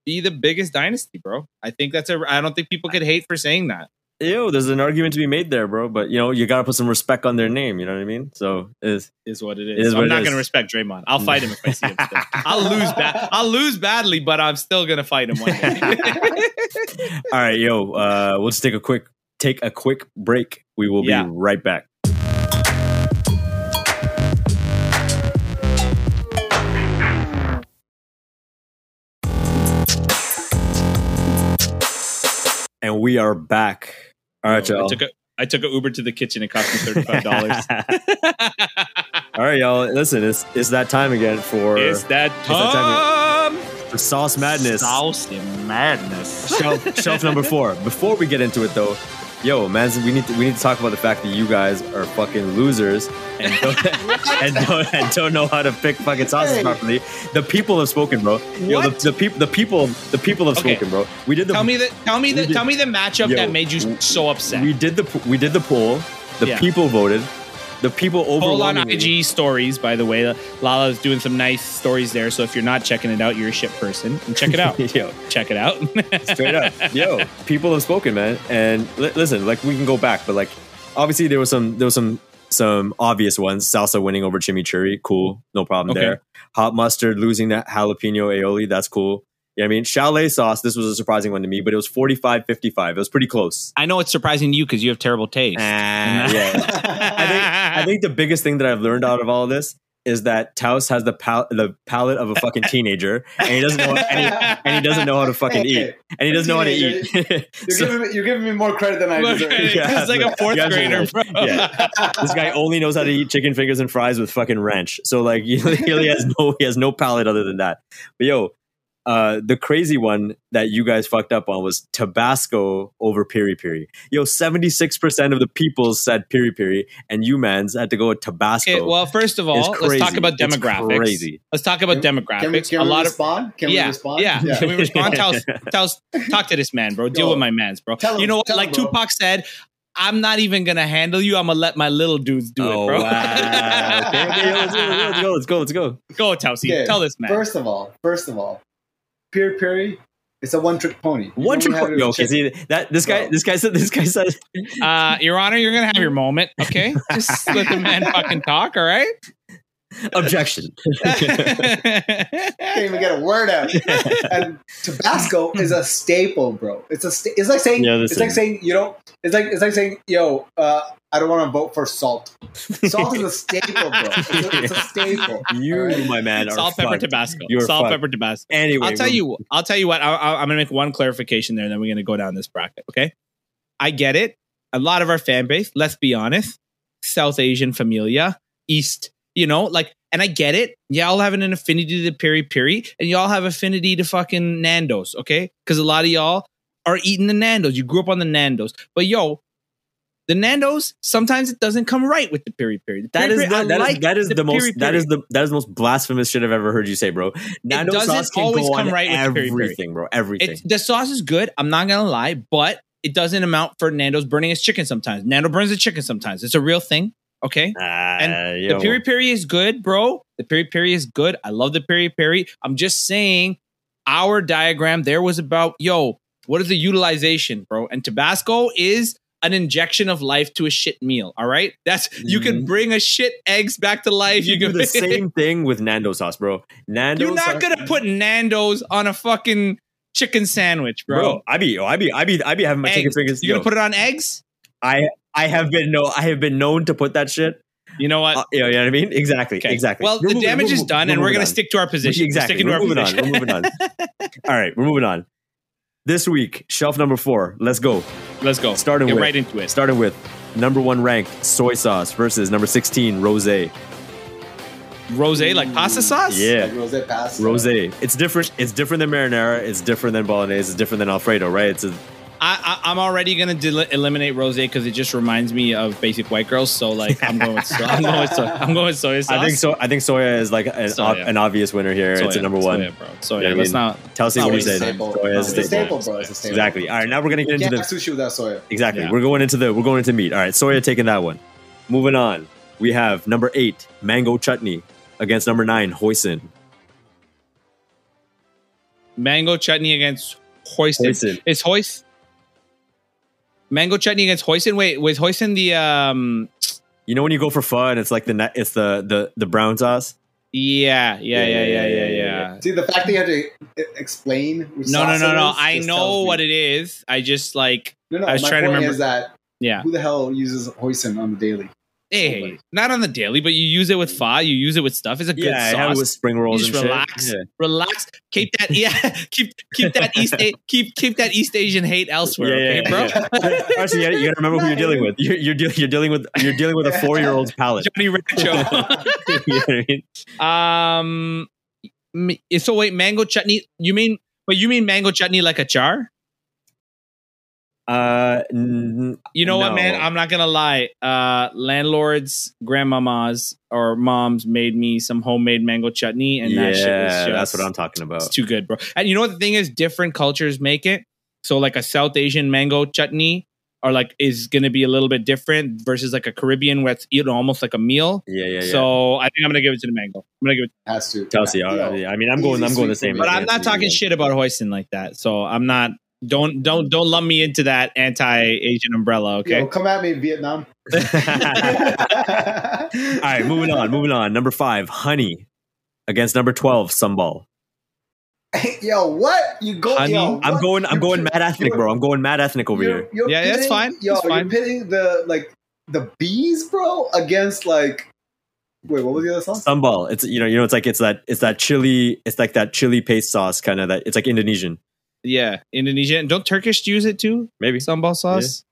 [SPEAKER 2] be the biggest dynasty, bro. I think that's a. I don't think people could hate for saying that.
[SPEAKER 1] Yo, there's an argument to be made there, bro. But you know, you gotta put some respect on their name. You know what I mean? So is
[SPEAKER 2] Is what it is.
[SPEAKER 1] It is what
[SPEAKER 2] I'm
[SPEAKER 1] it
[SPEAKER 2] not
[SPEAKER 1] is.
[SPEAKER 2] going to respect Draymond. I'll fight him if I see him. Still. I'll lose bad. I'll lose badly, but I'm still going to fight him one day.
[SPEAKER 1] all right, yo. Uh, we'll just take a quick take a quick break. We will
[SPEAKER 2] Yeah.
[SPEAKER 1] be right back. And we are back. All right,
[SPEAKER 2] I
[SPEAKER 1] y'all.
[SPEAKER 2] took a. I took an Uber to the kitchen. It cost me thirty five dollars.
[SPEAKER 1] All right, y'all. Listen, it's it's that time again for
[SPEAKER 2] Is that
[SPEAKER 1] that
[SPEAKER 2] time?
[SPEAKER 1] for Sauce Madness.
[SPEAKER 2] Sauce madness.
[SPEAKER 1] Shelf, shelf number four. Before we get into it, though, yo, man, we need to we need to talk about the fact that you guys are fucking losers and don't, and don't, and don't know how to pick fucking sauces properly. The people have spoken, bro. Yo, the,
[SPEAKER 2] What?
[SPEAKER 1] the people, the people, the people have
[SPEAKER 2] Okay.
[SPEAKER 1] spoken, bro. We did the
[SPEAKER 2] Tell me the. Tell me the.
[SPEAKER 1] Did-
[SPEAKER 2] Tell me the matchup
[SPEAKER 1] Yo,
[SPEAKER 2] that made you so upset.
[SPEAKER 1] we did the we did the poll. The
[SPEAKER 2] Yeah.
[SPEAKER 1] people voted. The people
[SPEAKER 2] Poll on
[SPEAKER 1] overwhelmingly.
[SPEAKER 2] IG stories, by the way. Lala's doing some nice stories there. So if you're not checking it out, you're a shit person. And check it out.
[SPEAKER 1] yo,
[SPEAKER 2] check it out.
[SPEAKER 1] straight up yo people have spoken man and li- listen like we can go back but like obviously there was some there was some some obvious ones salsa winning over chimichurri cool no problem
[SPEAKER 2] Okay.
[SPEAKER 1] there hot mustard losing that jalapeno aioli that's cool yeah i mean chalet sauce this was a surprising one to me but it was 45 55 it was pretty close
[SPEAKER 2] I know it's surprising to you because you have terrible taste.
[SPEAKER 1] Ah, yeah I think I think the biggest thing that I've learned out of all of this is that Taos has the pal- the palate of a fucking teenager, and he doesn't know and he, and he doesn't know how to fucking eat, and he doesn't know how to eat.
[SPEAKER 3] You're,
[SPEAKER 1] So-
[SPEAKER 3] giving me, you're giving me more credit than I deserve.
[SPEAKER 1] Yeah,
[SPEAKER 2] it's like a fourth
[SPEAKER 1] yeah,
[SPEAKER 2] grader, bro.
[SPEAKER 1] yeah. this guy only knows how to eat chicken fingers and fries with fucking ranch. So like he really has no he has no palate other than that. But yo, uh, the crazy one that you guys fucked up on was Tabasco over piri piri. Yo, seventy six percent of the people said piri piri, and you mans had to go with Tabasco.
[SPEAKER 2] Okay, well, first of all, let's talk about demographics.
[SPEAKER 1] crazy.
[SPEAKER 2] Let's talk about
[SPEAKER 3] Can-
[SPEAKER 2] demographics.
[SPEAKER 3] Can we, can
[SPEAKER 2] a
[SPEAKER 3] we
[SPEAKER 2] lot of
[SPEAKER 3] respond? Can
[SPEAKER 2] yeah,
[SPEAKER 3] we respond?
[SPEAKER 2] yeah, Can we respond? Tell us, tell us, talk to this man, bro. Deal
[SPEAKER 3] Yo,
[SPEAKER 2] with my man's, bro.
[SPEAKER 3] tell him-
[SPEAKER 2] you know what?
[SPEAKER 3] tell
[SPEAKER 2] Like
[SPEAKER 3] him.
[SPEAKER 2] Tupac said, I'm not even gonna handle you. I'm gonna let my little dudes do
[SPEAKER 1] oh
[SPEAKER 2] it, bro.
[SPEAKER 1] wow! Okay, okay, let's, go, let's go, let's go, let's go.
[SPEAKER 2] Go, Tausi.
[SPEAKER 3] Okay,
[SPEAKER 2] Tell this man.
[SPEAKER 3] First of all, first of all, Piri Piri, it's a one trick pony. You
[SPEAKER 1] One
[SPEAKER 3] only
[SPEAKER 1] trick.
[SPEAKER 3] have it
[SPEAKER 1] Yo, okay, see that this guy,
[SPEAKER 3] Bro.
[SPEAKER 1] this guy said, this guy said,
[SPEAKER 2] Uh, Your Honor, you're gonna have your moment, okay? Just let the man fucking talk, all right?
[SPEAKER 1] objection.
[SPEAKER 3] Can't even get a word out. and Tabasco is a staple, bro. It's a. Sta- it's like saying.
[SPEAKER 1] Yeah,
[SPEAKER 3] it's
[SPEAKER 1] listen.
[SPEAKER 3] like saying you know. It's like it's like saying yo. Uh, I don't want to vote for salt. Salt is a staple, bro. It's a, it's a staple.
[SPEAKER 1] You,
[SPEAKER 3] all right?
[SPEAKER 1] my man, are
[SPEAKER 2] Salt, pepper,
[SPEAKER 1] fucked.
[SPEAKER 2] Tabasco.
[SPEAKER 1] You're
[SPEAKER 2] Salt,
[SPEAKER 1] fucked.
[SPEAKER 2] pepper, Tabasco.
[SPEAKER 1] Anyway,
[SPEAKER 2] I'll tell
[SPEAKER 1] we're-
[SPEAKER 2] you. I'll tell you what. I, I, I'm gonna make one clarification there, and then we're gonna go down this bracket. Okay. I get it. A lot of our fan base, let's be honest, South Asian familia, East, you know, like, and I get it. Y'all have an affinity to the piri piri, and y'all have affinity to fucking Nando's, okay? Because a lot of y'all are eating the Nando's. You grew up on the Nando's, but yo. The Nando's sometimes it doesn't come right with the piri piri. The
[SPEAKER 1] That is
[SPEAKER 2] piri
[SPEAKER 1] the,
[SPEAKER 2] piri, I
[SPEAKER 1] that is-
[SPEAKER 2] like
[SPEAKER 1] that is the, most that
[SPEAKER 2] piri.
[SPEAKER 1] the that is the most blasphemous shit I've ever heard you say, bro. Nando
[SPEAKER 2] doesn't
[SPEAKER 1] sauce can
[SPEAKER 2] always
[SPEAKER 1] go
[SPEAKER 2] come
[SPEAKER 1] on
[SPEAKER 2] right with the peri peri.
[SPEAKER 1] everything, bro. Everything.
[SPEAKER 2] It's, the sauce is good. I'm not gonna lie, but it doesn't amount for Nando's burning his chicken sometimes. Nando burns his chicken sometimes. It's a real thing. Okay.
[SPEAKER 1] Ah,
[SPEAKER 2] and
[SPEAKER 1] yo.
[SPEAKER 2] The piri piri is good, bro. The peri peri is good. I love the peri peri. I'm just saying, our diagram there was about yo, what is the utilization, bro? And Tabasco is an injection of life to a shit meal. All right, that's you can
[SPEAKER 1] Mhm.
[SPEAKER 2] bring a shit eggs back to life.
[SPEAKER 1] You
[SPEAKER 2] You,
[SPEAKER 1] do
[SPEAKER 2] can
[SPEAKER 1] the same thing with Nando sauce, bro. Nando
[SPEAKER 2] You're not
[SPEAKER 1] sauce-
[SPEAKER 2] gonna put Nando's on a fucking chicken sandwich, bro.
[SPEAKER 1] bro. I be, I be, I be, I be having my chicken fingers.
[SPEAKER 2] You're gonna put it on eggs?
[SPEAKER 1] I, I have been no, I have been known to put that shit.
[SPEAKER 2] You know what?
[SPEAKER 1] Uh, you, know, you know what I mean? Exactly,
[SPEAKER 2] Okay.
[SPEAKER 1] exactly.
[SPEAKER 2] Well,
[SPEAKER 1] We're
[SPEAKER 2] the
[SPEAKER 1] moving-
[SPEAKER 2] damage
[SPEAKER 1] we're
[SPEAKER 2] is done, and we're gonna
[SPEAKER 1] on.
[SPEAKER 2] stick to our position.
[SPEAKER 1] Exactly.
[SPEAKER 2] We're sticking to
[SPEAKER 1] We're
[SPEAKER 2] our
[SPEAKER 1] moving on.
[SPEAKER 2] position.
[SPEAKER 1] We're moving on. All right, we're moving on. This week, shelf number four. Let's go.
[SPEAKER 2] Let's go.
[SPEAKER 1] Starting
[SPEAKER 2] Get
[SPEAKER 1] with-
[SPEAKER 2] right into it.
[SPEAKER 1] Starting with number one ranked soy sauce versus number sixteen rose.
[SPEAKER 2] Rose, like pasta sauce.
[SPEAKER 1] Yeah.
[SPEAKER 3] Like rosé pasta.
[SPEAKER 1] Rose. It's different. It's different than marinara. It's different than bolognese. It's different than alfredo, right? It's a,
[SPEAKER 2] I, I, I'm already gonna del- eliminate rose because it just reminds me of basic white girls. So like, I'm going with so, I'm going with soy. I'm going with soy sauce.
[SPEAKER 1] I think so. I think soya is like an,
[SPEAKER 2] Soya.
[SPEAKER 1] an obvious winner here. it's a number one.
[SPEAKER 2] soya, bro. Soya.
[SPEAKER 1] Yeah, I
[SPEAKER 2] Let's not.
[SPEAKER 1] Tell us
[SPEAKER 2] not
[SPEAKER 1] what you
[SPEAKER 2] waste
[SPEAKER 1] said.
[SPEAKER 3] Staple.
[SPEAKER 1] Soya is
[SPEAKER 3] It's a
[SPEAKER 1] a staple.
[SPEAKER 3] staple, bro. It's a staple.
[SPEAKER 1] Exactly. All right, now we're gonna get
[SPEAKER 3] You
[SPEAKER 1] into
[SPEAKER 3] can't
[SPEAKER 1] the
[SPEAKER 3] have sushi without soya.
[SPEAKER 1] exactly.
[SPEAKER 2] Yeah.
[SPEAKER 1] We're going into the we're going into meat. All right, soya taking that one. Moving on, we have number eight mango chutney against number nine hoisin.
[SPEAKER 2] Mango chutney against hoisin.
[SPEAKER 1] Hoisin.
[SPEAKER 2] Is hoist mango chutney against hoisin? Wait, was hoisin the um?
[SPEAKER 1] You know when you go for fun, it's like the na- it's the the the brown sauce.
[SPEAKER 2] Yeah, yeah, yeah, yeah, yeah, yeah.
[SPEAKER 3] See, the fact that you had to explain. Which
[SPEAKER 2] No, no, no, no. I know what it is. I just like
[SPEAKER 3] No, no.
[SPEAKER 2] I was
[SPEAKER 3] my
[SPEAKER 2] trying to remember-
[SPEAKER 3] is that
[SPEAKER 2] yeah.
[SPEAKER 3] who the hell uses hoisin on the daily?
[SPEAKER 2] Hey, not on the daily, but you use it with pho. You use it with stuff. It's a good
[SPEAKER 1] Yeah,
[SPEAKER 2] sauce.
[SPEAKER 1] with spring rolls
[SPEAKER 2] You
[SPEAKER 1] and
[SPEAKER 2] just
[SPEAKER 1] shit.
[SPEAKER 2] relax.
[SPEAKER 1] Yeah.
[SPEAKER 2] Relax. Keep that. Yeah. Keep keep that East A- keep keep that East Asian hate elsewhere.
[SPEAKER 1] Yeah,
[SPEAKER 2] okay,
[SPEAKER 1] yeah,
[SPEAKER 2] bro.
[SPEAKER 1] yeah. Actually, you gotta, you gotta remember who you're dealing with. You're you're, deal- you're dealing with you're dealing with a four year old's palate.
[SPEAKER 2] Johnny Rancho.
[SPEAKER 1] you know I mean?
[SPEAKER 2] um. So wait, mango chutney. You mean? But you mean mango chutney like a char?
[SPEAKER 1] Uh, n-
[SPEAKER 2] You know what, man? I'm not gonna lie. Uh, landlords, grandmamas, or moms made me some homemade mango chutney, and
[SPEAKER 1] yeah,
[SPEAKER 2] that shit was just,
[SPEAKER 1] that's what I'm talking about.
[SPEAKER 2] It's too good, bro. And you know what the thing is? Different cultures make it. So like a South Asian mango chutney, or like is gonna be a little bit different versus like a Caribbean where it's you know almost like a meal.
[SPEAKER 1] Yeah, yeah, yeah.
[SPEAKER 2] So I think I'm gonna give it to the mango. I'm gonna give it,
[SPEAKER 3] Has to.
[SPEAKER 1] Chelsea,
[SPEAKER 3] Yo,
[SPEAKER 1] I, I mean, I'm going. I'm going the same.
[SPEAKER 2] but I'm not talking shit about hoisin like that. So I'm not. Don't don't don't lump me into that anti-Asian umbrella. Okay.
[SPEAKER 3] Yo, come at me, Vietnam.
[SPEAKER 1] All right, moving on. Moving on. Number five, honey against number twelve, Sambal.
[SPEAKER 3] yo, what you go? Yo,
[SPEAKER 1] I'm going. I'm
[SPEAKER 3] You're
[SPEAKER 1] going mad ethnic, bro. I'm going mad ethnic over
[SPEAKER 3] you're-
[SPEAKER 1] here.
[SPEAKER 3] you're
[SPEAKER 2] Yeah, that's
[SPEAKER 3] pitting-
[SPEAKER 2] fine.
[SPEAKER 3] Yo,
[SPEAKER 2] That's fine.
[SPEAKER 3] you're pitting the like the bees, bro, against like. Wait, what was the other song?
[SPEAKER 1] Sambal. It's you know you know it's like it's that it's that chili. It's like that chili paste sauce kind of that. It's like Indonesian,
[SPEAKER 2] Yeah, Indonesian. Don't Turkish use it too?
[SPEAKER 1] maybe.
[SPEAKER 2] Sambal sauce.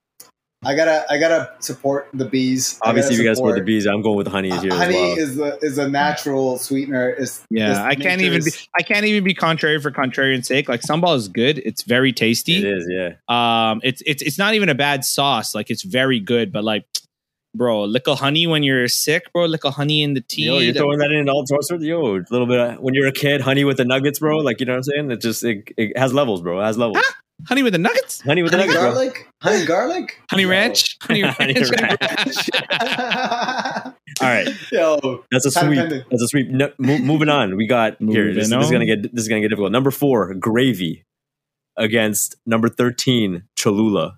[SPEAKER 3] I gotta, I gotta support the bees. I
[SPEAKER 1] Obviously,
[SPEAKER 3] gotta
[SPEAKER 1] you guys support the bees. I'm going with honey
[SPEAKER 3] Uh,
[SPEAKER 1] here as
[SPEAKER 3] honey
[SPEAKER 1] well.
[SPEAKER 3] is the is a natural sweetener. It's
[SPEAKER 2] Yeah,
[SPEAKER 3] it's
[SPEAKER 2] I can't even be. I can't even be contrary for contrarian's sake. Like sambal is good. It's very tasty.
[SPEAKER 1] is, yeah.
[SPEAKER 2] Um, it's it's it's not even a bad sauce. Like it's very good. But like, bro, little honey when you're sick, bro. Little honey in the tea.
[SPEAKER 1] Yo, you're throwing that in all sorts of yo, a little bit. Of, when you're a kid, honey with the nuggets, bro. Like you know what I'm saying? It just it, it has levels, bro. It has levels.
[SPEAKER 2] honey with the nuggets.
[SPEAKER 1] honey with the
[SPEAKER 3] honey
[SPEAKER 1] nuggets, bro.
[SPEAKER 3] garlic, honey garlic,
[SPEAKER 2] Honey
[SPEAKER 3] Yo.
[SPEAKER 2] ranch. Honey ranch.
[SPEAKER 1] Honey ranch. All right,
[SPEAKER 3] Yo,
[SPEAKER 1] that's a
[SPEAKER 3] Time
[SPEAKER 1] sweep. That's a sweep. No, mo- moving on, we got here. This, this is gonna get this is gonna get difficult. Number four, gravy against number thirteen, Cholula.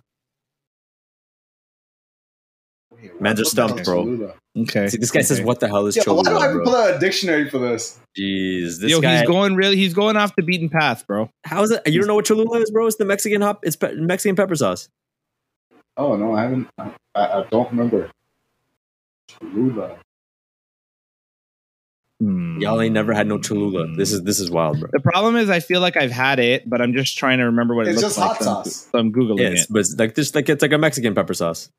[SPEAKER 1] Man, just
[SPEAKER 3] What the
[SPEAKER 1] stumped, bro.
[SPEAKER 2] Okay.
[SPEAKER 1] See, this guy says, "What the hell is
[SPEAKER 3] Yo, why do I
[SPEAKER 1] Cholula?"
[SPEAKER 3] have pull out a dictionary for this?
[SPEAKER 1] Jeez, this
[SPEAKER 2] Yo,
[SPEAKER 1] guy.
[SPEAKER 2] he's going really. He's going off the beaten path, bro.
[SPEAKER 1] how is it? You don't know what Cholula is, bro? It's the Mexican hop. It's pe- Mexican pepper sauce.
[SPEAKER 3] Oh no, I haven't. I, I don't remember. Cholula. Hmm.
[SPEAKER 1] Y'all ain't never had no Cholula. This is this is wild, bro.
[SPEAKER 2] The problem is, I feel like I've had it, but I'm just trying to remember what it looks like.
[SPEAKER 3] hot
[SPEAKER 2] so I'm-
[SPEAKER 3] sauce.
[SPEAKER 2] So I'm googling
[SPEAKER 1] Yes,
[SPEAKER 2] it.
[SPEAKER 1] but it's like this, like it's like a Mexican pepper sauce.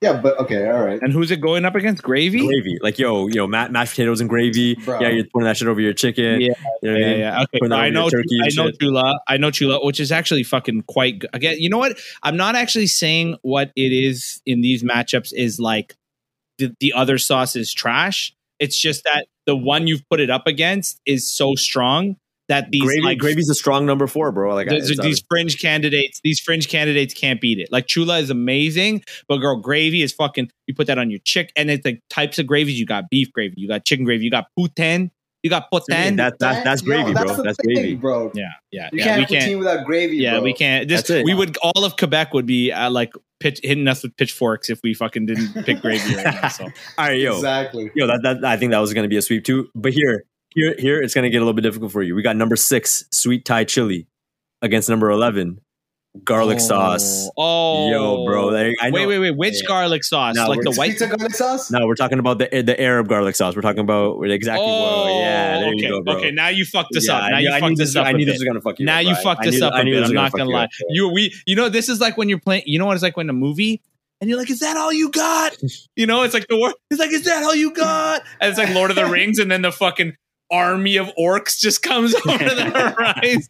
[SPEAKER 3] Yeah, but okay, all right.
[SPEAKER 2] And who's it going up against? Gravy.
[SPEAKER 1] Gravy, like yo, yo, ma- mashed potatoes and gravy.
[SPEAKER 3] Bro.
[SPEAKER 1] Yeah, you're putting that shit over your chicken.
[SPEAKER 2] Yeah,
[SPEAKER 1] you know what I
[SPEAKER 2] Yeah,
[SPEAKER 1] mean?
[SPEAKER 2] yeah. Okay,
[SPEAKER 1] Putting
[SPEAKER 2] I know.
[SPEAKER 1] turkey
[SPEAKER 2] I know chula. I know chula, which is actually fucking quite good. Again, you know what? I'm not actually saying what it is in these matchups is like the, the other sauce is trash. It's just that the one you've put it up against is so strong that these
[SPEAKER 1] Gravy,
[SPEAKER 2] like
[SPEAKER 1] gravy's a strong number four, bro. Like
[SPEAKER 2] these,
[SPEAKER 1] it's-
[SPEAKER 2] these fringe candidates, these fringe candidates can't beat it. Like chula is amazing, but girl, gravy is fucking. You put that on your chick, and it's like types of gravies. You got beef gravy, you got chicken gravy, you got puten, you got poten.
[SPEAKER 1] that, that, that's
[SPEAKER 3] Yo,
[SPEAKER 1] gravy, bro.
[SPEAKER 3] the
[SPEAKER 1] That's
[SPEAKER 3] thing,
[SPEAKER 1] gravy.
[SPEAKER 3] bro.
[SPEAKER 2] yeah, yeah,
[SPEAKER 3] You
[SPEAKER 2] yeah.
[SPEAKER 3] can't
[SPEAKER 2] we
[SPEAKER 3] have
[SPEAKER 2] can't.
[SPEAKER 3] without gravy.
[SPEAKER 2] Yeah,
[SPEAKER 3] bro.
[SPEAKER 2] we can't. This,
[SPEAKER 1] That's it.
[SPEAKER 2] we would all of Quebec would be uh, like pitch, hitting us with pitchforks if we fucking didn't pick gravy right now. So
[SPEAKER 1] All right, yo,
[SPEAKER 3] Exactly.
[SPEAKER 1] yo, that, that I think that was going to be a sweep too. But here, here, here, it's going to get a little bit difficult for you. We got number six, sweet Thai chili, against number eleven, garlic
[SPEAKER 2] Oh,
[SPEAKER 1] sauce.
[SPEAKER 2] Oh,
[SPEAKER 1] Yo, bro, oh. there- I
[SPEAKER 2] wait,
[SPEAKER 1] know-
[SPEAKER 2] wait, wait. Which
[SPEAKER 1] Yeah.
[SPEAKER 2] garlic sauce?
[SPEAKER 1] No,
[SPEAKER 2] like the white.
[SPEAKER 3] Pizza garlic sauce?
[SPEAKER 1] No, we're talking about the the Arab garlic sauce. We're talking about exactly.
[SPEAKER 2] Oh,
[SPEAKER 1] yeah, there
[SPEAKER 2] okay,
[SPEAKER 1] you go, bro.
[SPEAKER 2] okay. Now you fucked this
[SPEAKER 1] Yeah,
[SPEAKER 2] up. Now
[SPEAKER 1] knew-
[SPEAKER 2] you
[SPEAKER 1] I
[SPEAKER 2] fucked
[SPEAKER 1] this.
[SPEAKER 2] this up.
[SPEAKER 1] I knew this was gonna fuck you.
[SPEAKER 2] now
[SPEAKER 1] up,
[SPEAKER 2] you
[SPEAKER 1] bro.
[SPEAKER 2] fucked
[SPEAKER 1] I
[SPEAKER 2] this
[SPEAKER 1] knew-
[SPEAKER 2] up
[SPEAKER 1] I
[SPEAKER 2] a
[SPEAKER 1] knew
[SPEAKER 2] bit.
[SPEAKER 1] this was
[SPEAKER 2] I'm
[SPEAKER 1] gonna
[SPEAKER 2] not gonna lie.
[SPEAKER 1] up.
[SPEAKER 2] You we you know this is like when you're playing. You know what it's like when a movie. And you're like, is that all you got? You know, it's like the war. It's like, is that all you got? And it's like Lord of the Rings, and then the fucking army of orcs just comes over the horizon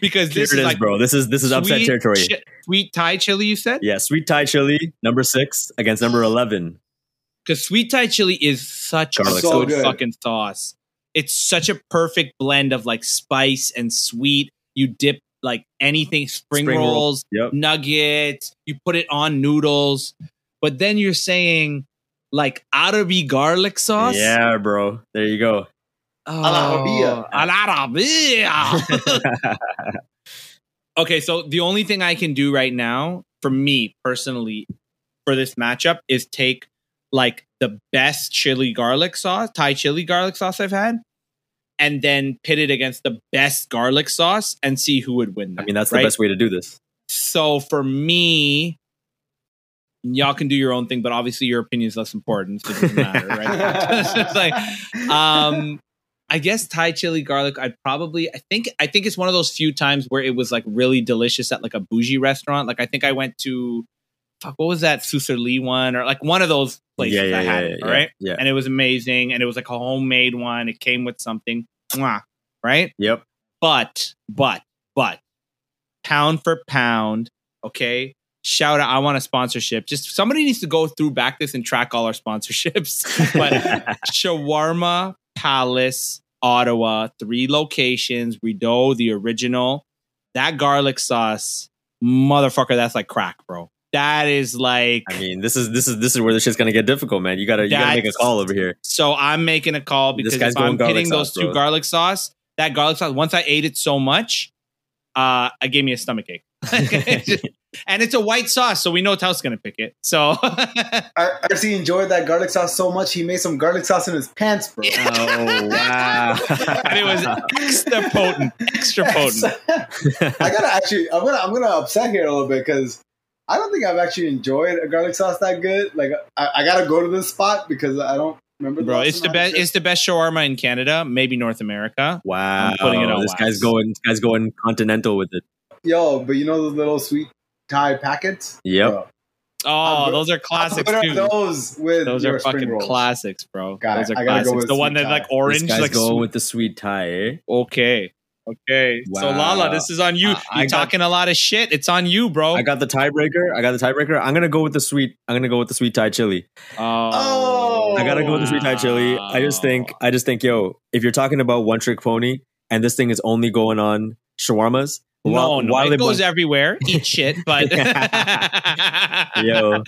[SPEAKER 2] because
[SPEAKER 1] Here
[SPEAKER 2] this
[SPEAKER 1] it
[SPEAKER 2] is
[SPEAKER 1] is,
[SPEAKER 2] like
[SPEAKER 1] bro. This is this is upset territory.
[SPEAKER 2] chi- sweet Thai chili. You said
[SPEAKER 1] Yeah, sweet Thai chili, number six against number eleven.
[SPEAKER 2] because sweet Thai chili is such
[SPEAKER 1] Garlic
[SPEAKER 2] a
[SPEAKER 3] sauce.
[SPEAKER 2] good
[SPEAKER 3] So good.
[SPEAKER 2] fucking sauce. It's such a perfect blend of like spice and sweet. You dip like anything, spring,
[SPEAKER 1] Spring roll.
[SPEAKER 2] rolls,
[SPEAKER 1] Yep.
[SPEAKER 2] nuggets. You put it on noodles, but then you're saying like Arabi garlic sauce.
[SPEAKER 1] Yeah, bro. There you go.
[SPEAKER 2] Oh,
[SPEAKER 3] Al-Arabia.
[SPEAKER 2] Al-Arabia. okay, so the only thing I can do right now, for me personally, for this matchup is take like the best chili garlic sauce, Thai chili garlic sauce I've had, and then pit it against the best garlic sauce and see who would win. That,
[SPEAKER 1] I mean, that's the best way to do this.
[SPEAKER 2] So for me, y'all can do your own thing, but obviously your opinion is less important. So it doesn't matter, right? it's like, um, I guess Thai chili garlic. I'd probably. I think. I think it's one of those few times where it was like really delicious at like a bougie restaurant. Like I think I went to, fuck, what was that Susur Lee one or like one of those places.
[SPEAKER 1] yeah, yeah,
[SPEAKER 2] I had
[SPEAKER 1] yeah,
[SPEAKER 2] it,
[SPEAKER 1] yeah,
[SPEAKER 2] right?
[SPEAKER 1] yeah.
[SPEAKER 2] and it was amazing, and it was like a homemade one. It came with something, Mwah, right?
[SPEAKER 1] Yep.
[SPEAKER 2] But, but, but, pound for pound, okay. Shout out! I want a sponsorship. Just somebody needs to go through back this and track all our sponsorships. but Shawarma Palace, Ottawa, three locations. Rideau, the original. That garlic sauce, motherfucker, that's like crack, bro. That is like.
[SPEAKER 1] I mean, this is this is this is where the shit's gonna get difficult, man. You gotta you gotta make a call over here.
[SPEAKER 2] So I'm making a call because if I'm hitting
[SPEAKER 1] sauce,
[SPEAKER 2] those two
[SPEAKER 1] bro.
[SPEAKER 2] garlic sauce, that garlic sauce, once I ate it so much, uh, it gave me a stomach ache. and it's a white sauce, so we know Tao's gonna pick it. So
[SPEAKER 3] Ar- RC enjoyed that garlic sauce so much he made some garlic sauce in his pants, bro.
[SPEAKER 1] oh wow!
[SPEAKER 2] and it was extra potent, extra potent.
[SPEAKER 3] I gotta actually, I'm gonna, I'm gonna upset here a little bit because I don't think I've actually enjoyed a garlic sauce that good. Like, I, I gotta go to this spot because I don't remember.
[SPEAKER 2] Bro, it's the
[SPEAKER 3] time I had
[SPEAKER 2] best. It's the best shawarma in Canada, maybe North America.
[SPEAKER 1] wow!
[SPEAKER 2] I'm putting it on
[SPEAKER 1] this
[SPEAKER 2] wax.
[SPEAKER 1] guy's going. This guy's going continental with it.
[SPEAKER 3] Yo, but you know those little sweet Thai packets?
[SPEAKER 1] Yep.
[SPEAKER 3] Bro,
[SPEAKER 2] Oh,
[SPEAKER 3] I'll
[SPEAKER 2] those are classics
[SPEAKER 3] put
[SPEAKER 2] too.
[SPEAKER 3] those with
[SPEAKER 2] Those are fucking
[SPEAKER 3] rolls.
[SPEAKER 2] classics, bro.
[SPEAKER 3] Got
[SPEAKER 2] those
[SPEAKER 3] it.
[SPEAKER 2] are
[SPEAKER 3] I gotta go
[SPEAKER 2] classics.
[SPEAKER 3] with
[SPEAKER 2] The one that like orange,
[SPEAKER 1] this guy's
[SPEAKER 2] like
[SPEAKER 1] going
[SPEAKER 2] sweet-
[SPEAKER 1] with the sweet Thai. Eh?
[SPEAKER 2] Okay. Okay. So Lala, this is on you.
[SPEAKER 1] I- I
[SPEAKER 2] You're
[SPEAKER 1] got-
[SPEAKER 2] talking a lot of shit. It's on you, bro.
[SPEAKER 1] I got the tiebreaker. I got the tiebreaker. I'm gonna go with the sweet. I'm gonna go with the sweet Thai chili.
[SPEAKER 3] Oh.
[SPEAKER 1] I gotta go with the sweet Thai chili. I just think. I just think, yo, if you're talking about one trick pony and this thing is only going on shawarmas,
[SPEAKER 2] no, no,
[SPEAKER 1] while
[SPEAKER 2] it goes everywhere. Eat shit, but
[SPEAKER 1] yo,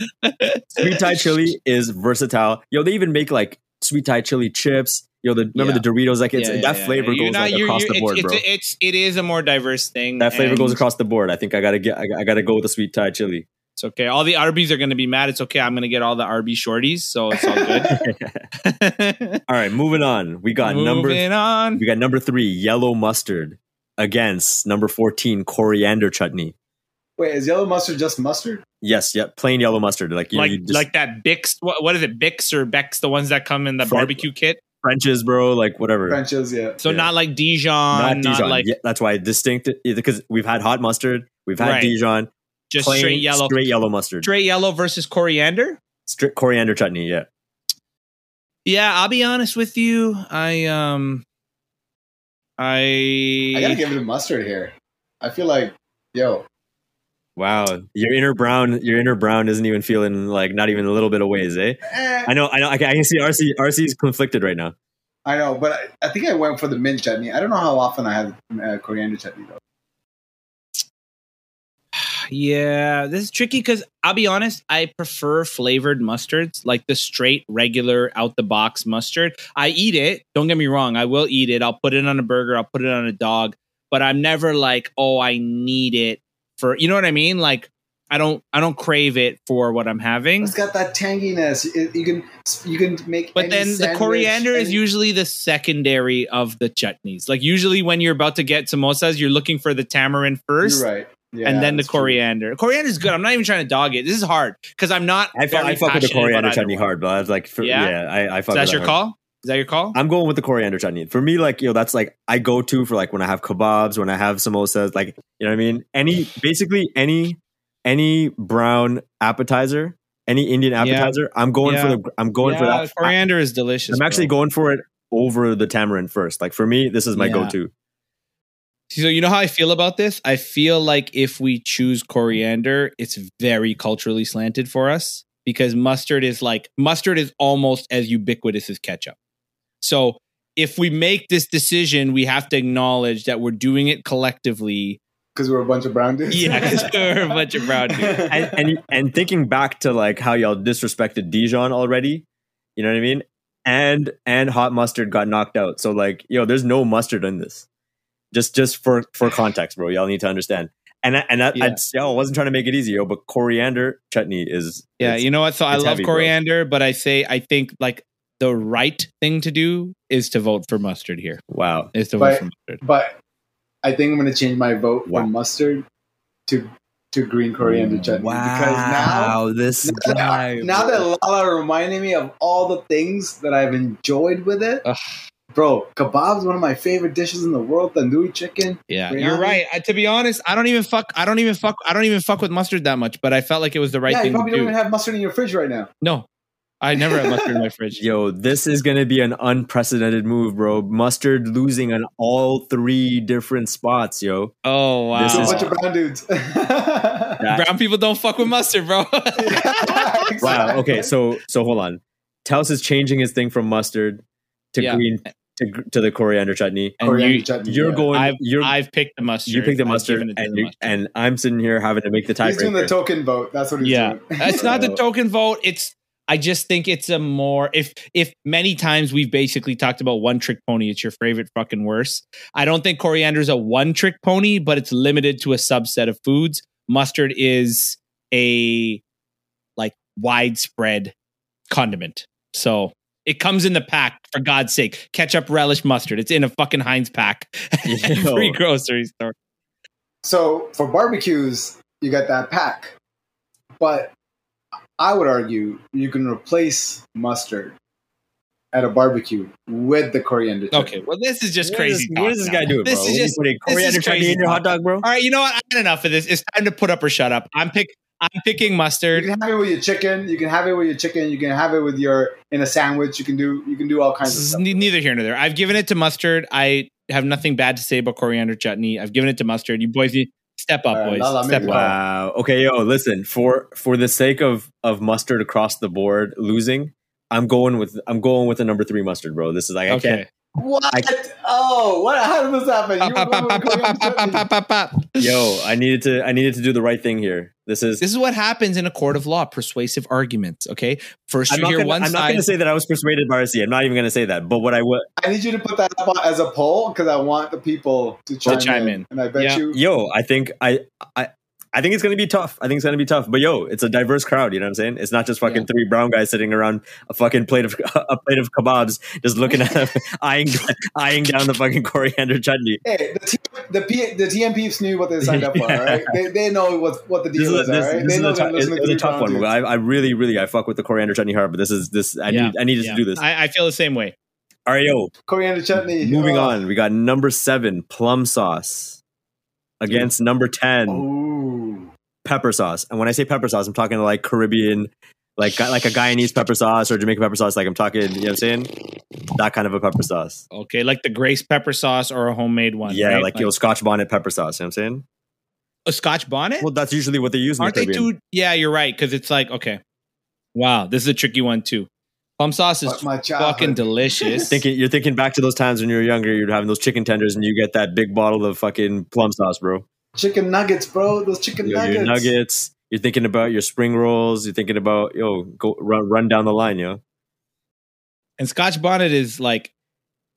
[SPEAKER 1] sweet Thai chili is versatile. Yo, they even make like sweet Thai chili chips. Yo, the remember
[SPEAKER 2] Yeah.
[SPEAKER 1] the Doritos? Like it's
[SPEAKER 2] Yeah, yeah,
[SPEAKER 1] that flavor. Goes
[SPEAKER 2] not-
[SPEAKER 1] like
[SPEAKER 2] you're-
[SPEAKER 1] across
[SPEAKER 2] you're-
[SPEAKER 1] the board,
[SPEAKER 2] it's,
[SPEAKER 1] bro.
[SPEAKER 2] It's, it's it is a more diverse thing.
[SPEAKER 1] that flavor goes across the board. I think I gotta get. I, I gotta go with the sweet Thai chili.
[SPEAKER 2] It's okay. All the Arby's are going to be mad. It's okay. I'm going to get all the Arby shorties, so it's all good.
[SPEAKER 1] All right, moving on. We got number
[SPEAKER 2] Moving on.
[SPEAKER 1] we got number three, yellow mustard against number fourteen, coriander chutney.
[SPEAKER 3] Wait, is yellow mustard just mustard?
[SPEAKER 1] Yes, yep, plain yellow mustard. Like you, know,
[SPEAKER 2] Like
[SPEAKER 1] you just,
[SPEAKER 2] like that Bix. What, what is it? Bix or Bex? The ones that come in the
[SPEAKER 1] French-
[SPEAKER 2] barbecue kit.
[SPEAKER 1] French's, bro. Like whatever.
[SPEAKER 3] French's, yeah.
[SPEAKER 2] So
[SPEAKER 1] Yeah.
[SPEAKER 2] not like Dijon.
[SPEAKER 1] not
[SPEAKER 2] Not, like
[SPEAKER 1] Yeah, that's why distinct because we've had hot mustard, we've had
[SPEAKER 2] Right.
[SPEAKER 1] Dijon,
[SPEAKER 2] just
[SPEAKER 1] plain,
[SPEAKER 2] straight yellow.
[SPEAKER 1] straight yellow mustard,
[SPEAKER 2] Straight yellow versus coriander.
[SPEAKER 1] Straight coriander chutney. Yeah,
[SPEAKER 2] Yeah, I'll be honest with you. I um,
[SPEAKER 3] I gotta give it a mustard here. I feel like, yo,
[SPEAKER 1] wow. Your inner brown, your inner brown isn't even feeling like not even a little bit of ways, eh?
[SPEAKER 3] eh,
[SPEAKER 1] I know, I know. I can, I can see RC. RC is conflicted right now.
[SPEAKER 3] I know, but I, I think I went for the mint chutney. I don't know how often I have uh, coriander chutney though.
[SPEAKER 2] Yeah, this is tricky because I'll be honest, I prefer flavored mustards, like the straight, regular, out the box mustard. I eat it. Don't get me wrong, I will eat it. I'll put it on a burger, I'll put it on a dog, but I'm never like, oh, I need it for you know what I mean? Like I don't I don't crave it for what I'm having.
[SPEAKER 3] It's got that tanginess. It- you can you can make.
[SPEAKER 2] But
[SPEAKER 3] any
[SPEAKER 2] then the coriander is usually the secondary of the chutneys. Like usually when you're about to get samosas, you're looking for the tamarind first.
[SPEAKER 3] You're right. Yeah,
[SPEAKER 2] and then the
[SPEAKER 3] that's
[SPEAKER 2] coriander. Coriander is good. I'm not even trying to dog it. This is hard because I'm not.
[SPEAKER 1] I, I fuck with the coriander chutney
[SPEAKER 2] one.
[SPEAKER 1] hard, but I was like, for, yeah?
[SPEAKER 2] Yeah?
[SPEAKER 1] I, I fuck
[SPEAKER 2] Is that your
[SPEAKER 1] hard.
[SPEAKER 2] call? Is that your call?
[SPEAKER 1] I'm going with the coriander chutney. For me, like, yo, that's like I go to for like when I have kebabs, when I have samosas, like, you know what I mean? Any basically any any brown appetizer, any Indian
[SPEAKER 2] Yeah.
[SPEAKER 1] appetizer, I'm going for the I'm going for
[SPEAKER 2] Yeah,
[SPEAKER 1] that.
[SPEAKER 2] Coriander is delicious.
[SPEAKER 1] I'm actually
[SPEAKER 2] bro.
[SPEAKER 1] going for it over the tamarind first. Like for me, this is my
[SPEAKER 2] Yeah.
[SPEAKER 1] go-to.
[SPEAKER 2] So you know how I feel about this? I feel like if we choose coriander, it's very culturally slanted for us because mustard is like mustard is almost as ubiquitous as ketchup. So if we make this decision, we have to acknowledge that we're doing it collectively.
[SPEAKER 3] because we're a bunch of brown dudes.
[SPEAKER 2] Yeah, because we're a bunch of brown dudes.
[SPEAKER 1] And, and and thinking back to like how y'all disrespected Dijon already, you know what I mean? And and hot mustard got knocked out. So like, yo, there's no mustard in this. Just just for for context, bro. Y'all need to understand. And I- and that,
[SPEAKER 2] Yeah.
[SPEAKER 1] I, yo, I wasn't trying to make it easy, yo, but coriander chutney is
[SPEAKER 2] Yeah, you know what? So I love
[SPEAKER 1] heavy, bro.
[SPEAKER 2] coriander, but I say I think like the right thing to do is to vote for mustard here.
[SPEAKER 1] wow.
[SPEAKER 2] Is to
[SPEAKER 3] But-
[SPEAKER 2] vote for mustard.
[SPEAKER 3] But I think I'm going to change my vote
[SPEAKER 1] Wow.
[SPEAKER 3] from mustard to to green coriander chutney because now
[SPEAKER 1] this
[SPEAKER 3] now that, now that Lala reminded me of all the things that I've enjoyed with it,
[SPEAKER 2] Ugh.
[SPEAKER 3] Bro. Kebab's one of my favorite dishes in the world. Tandoori chicken.
[SPEAKER 2] Yeah,
[SPEAKER 3] Biryani?
[SPEAKER 2] you're right. I, to be honest, I don't even fuck. I don't even fuck. I don't even fuck with mustard that much. But I felt like it was the right
[SPEAKER 3] yeah, you
[SPEAKER 2] thing to
[SPEAKER 3] probably don't
[SPEAKER 2] do.
[SPEAKER 3] even have mustard in your fridge right now.
[SPEAKER 2] no, I never have mustard in my fridge.
[SPEAKER 1] Yo, this is gonna be an unprecedented move, bro. Mustard losing on all three different spots, yo.
[SPEAKER 2] Oh wow!
[SPEAKER 1] This
[SPEAKER 3] is a bunch of brown dudes.
[SPEAKER 1] That-
[SPEAKER 2] Brown people don't fuck with mustard, bro.
[SPEAKER 1] wow. Okay, so so hold on. Taos is changing his thing from mustard to
[SPEAKER 2] Yeah.
[SPEAKER 1] green to, to the coriander chutney.
[SPEAKER 2] and
[SPEAKER 3] Coriander
[SPEAKER 2] you,
[SPEAKER 3] chutney.
[SPEAKER 1] You're
[SPEAKER 3] yeah.
[SPEAKER 1] going.
[SPEAKER 2] I've,
[SPEAKER 1] you're
[SPEAKER 2] I've picked the mustard.
[SPEAKER 1] you picked the mustard,
[SPEAKER 2] given it to
[SPEAKER 1] and
[SPEAKER 2] the mustard.
[SPEAKER 1] and I'm sitting here having to make the
[SPEAKER 3] He's doing the token vote. That's what he's
[SPEAKER 2] yeah,
[SPEAKER 3] doing.
[SPEAKER 2] it's not the token vote. It's I just think it's a more if if many times we've basically talked about one trick pony. It's your favorite fucking worst. I don't think coriander is a one trick pony, but it's limited to a subset of foods. Mustard is a like widespread condiment. So it comes in the pack for God's sake. Ketchup, relish, mustard. It's in a fucking Heinz pack. at
[SPEAKER 1] Yo.
[SPEAKER 2] Every grocery store.
[SPEAKER 3] So for barbecues, you got that pack. But I would argue you can replace mustard at a barbecue with the coriander. chutney.
[SPEAKER 2] Okay, well this is just
[SPEAKER 1] What
[SPEAKER 2] crazy.
[SPEAKER 1] is- What does this
[SPEAKER 2] now.
[SPEAKER 1] guy do, bro?
[SPEAKER 2] This
[SPEAKER 1] What
[SPEAKER 2] is
[SPEAKER 1] are you
[SPEAKER 2] just
[SPEAKER 1] putting
[SPEAKER 2] this is
[SPEAKER 1] coriander chutney
[SPEAKER 2] crazy
[SPEAKER 1] in your hot dog, bro?
[SPEAKER 2] All right, you know what? I had enough of this. It's time to put up or shut up. I'm pick. I'm picking mustard.
[SPEAKER 3] You can have it with your chicken. You can have it with your chicken. You can have it with your in a sandwich. You can do you can do all kinds of
[SPEAKER 2] This is
[SPEAKER 3] stuff.
[SPEAKER 2] neither here nor there. I've given it to mustard. I have nothing bad to say about coriander chutney. I've given it to mustard. You boys, need step up,
[SPEAKER 3] All right,
[SPEAKER 2] boys.
[SPEAKER 3] Lala,
[SPEAKER 2] step up.
[SPEAKER 1] Wow. Okay, yo, listen. For for the sake of of mustard across the board losing, I'm going with I'm going with the number three mustard, bro. This is like I can't.
[SPEAKER 2] Okay.
[SPEAKER 3] What?
[SPEAKER 1] I-
[SPEAKER 3] oh, what? How did this happen? You
[SPEAKER 2] Pop, pop, pop, pop, pop, pop, pop, pop, pop.
[SPEAKER 1] Yo, I needed to I needed to do the right thing here. This is.
[SPEAKER 2] This is what happens in a court of law: persuasive arguments. Okay, first
[SPEAKER 1] I'm
[SPEAKER 2] you
[SPEAKER 1] not,
[SPEAKER 2] hear
[SPEAKER 1] gonna,
[SPEAKER 2] one
[SPEAKER 1] I'm not gonna say that I was persuaded by RC. I'm not even gonna say that. But what I would,
[SPEAKER 3] I need you to put that up as a poll because I want the people to chime,
[SPEAKER 2] chime
[SPEAKER 3] in.
[SPEAKER 2] in.
[SPEAKER 3] And I bet
[SPEAKER 2] Yeah.
[SPEAKER 3] you.
[SPEAKER 1] yo, I think I I. I think it's gonna be tough. I think it's gonna be tough. But yo, it's a diverse crowd. You know what I'm saying? It's not just fucking
[SPEAKER 3] Yeah.
[SPEAKER 1] three brown guys sitting around a fucking plate of a plate of kebabs, just looking at them, eyeing eyeing down the fucking coriander chutney.
[SPEAKER 3] Hey, the T, the, P, the TMPs knew what they signed up for.
[SPEAKER 1] Yeah.
[SPEAKER 3] All right, they, they know what what the
[SPEAKER 1] This
[SPEAKER 3] deal
[SPEAKER 1] is,
[SPEAKER 3] is.
[SPEAKER 1] a, this,
[SPEAKER 3] all right,
[SPEAKER 1] this
[SPEAKER 3] they
[SPEAKER 1] is
[SPEAKER 3] know
[SPEAKER 1] a, tough, it's,
[SPEAKER 3] listening
[SPEAKER 1] it's a tough one. I. I really, really, I fuck with the coriander chutney hard, but this is this. I need, I needed
[SPEAKER 2] Yeah.
[SPEAKER 1] to do this.
[SPEAKER 2] I, I feel the same way.
[SPEAKER 1] All right, yo,
[SPEAKER 3] Coriander chutney.
[SPEAKER 1] moving
[SPEAKER 3] oh.
[SPEAKER 1] on. We got number seven, plum sauce, against number ten,
[SPEAKER 3] Ooh.
[SPEAKER 1] pepper sauce. And when I say pepper sauce, I'm talking like Caribbean, like like a Guyanese pepper sauce or Jamaican pepper sauce. Like I'm talking, you know what I'm saying? That kind of a pepper sauce.
[SPEAKER 2] Okay, like the Grace pepper sauce or a homemade one.
[SPEAKER 1] yeah,
[SPEAKER 2] right?
[SPEAKER 1] like, yo, Scotch bonnet pepper sauce. You know what I'm saying?
[SPEAKER 2] a Scotch bonnet.
[SPEAKER 1] Well, that's usually what they use.
[SPEAKER 2] Aren't
[SPEAKER 1] the
[SPEAKER 2] they too? Yeah, you're right. Because it's like okay, wow, this is a tricky one too. Plum sauce is
[SPEAKER 3] my
[SPEAKER 2] fucking delicious.
[SPEAKER 1] Thinking you're thinking back to those times when you were younger, you're having those chicken tenders and you get that big bottle of fucking plum sauce, bro.
[SPEAKER 3] chicken nuggets, bro. Those chicken
[SPEAKER 1] Yo,
[SPEAKER 3] nuggets.
[SPEAKER 1] your nuggets. You're thinking about your spring rolls. You're thinking about yo, go run run down the line, yo.
[SPEAKER 2] and Scotch bonnet is like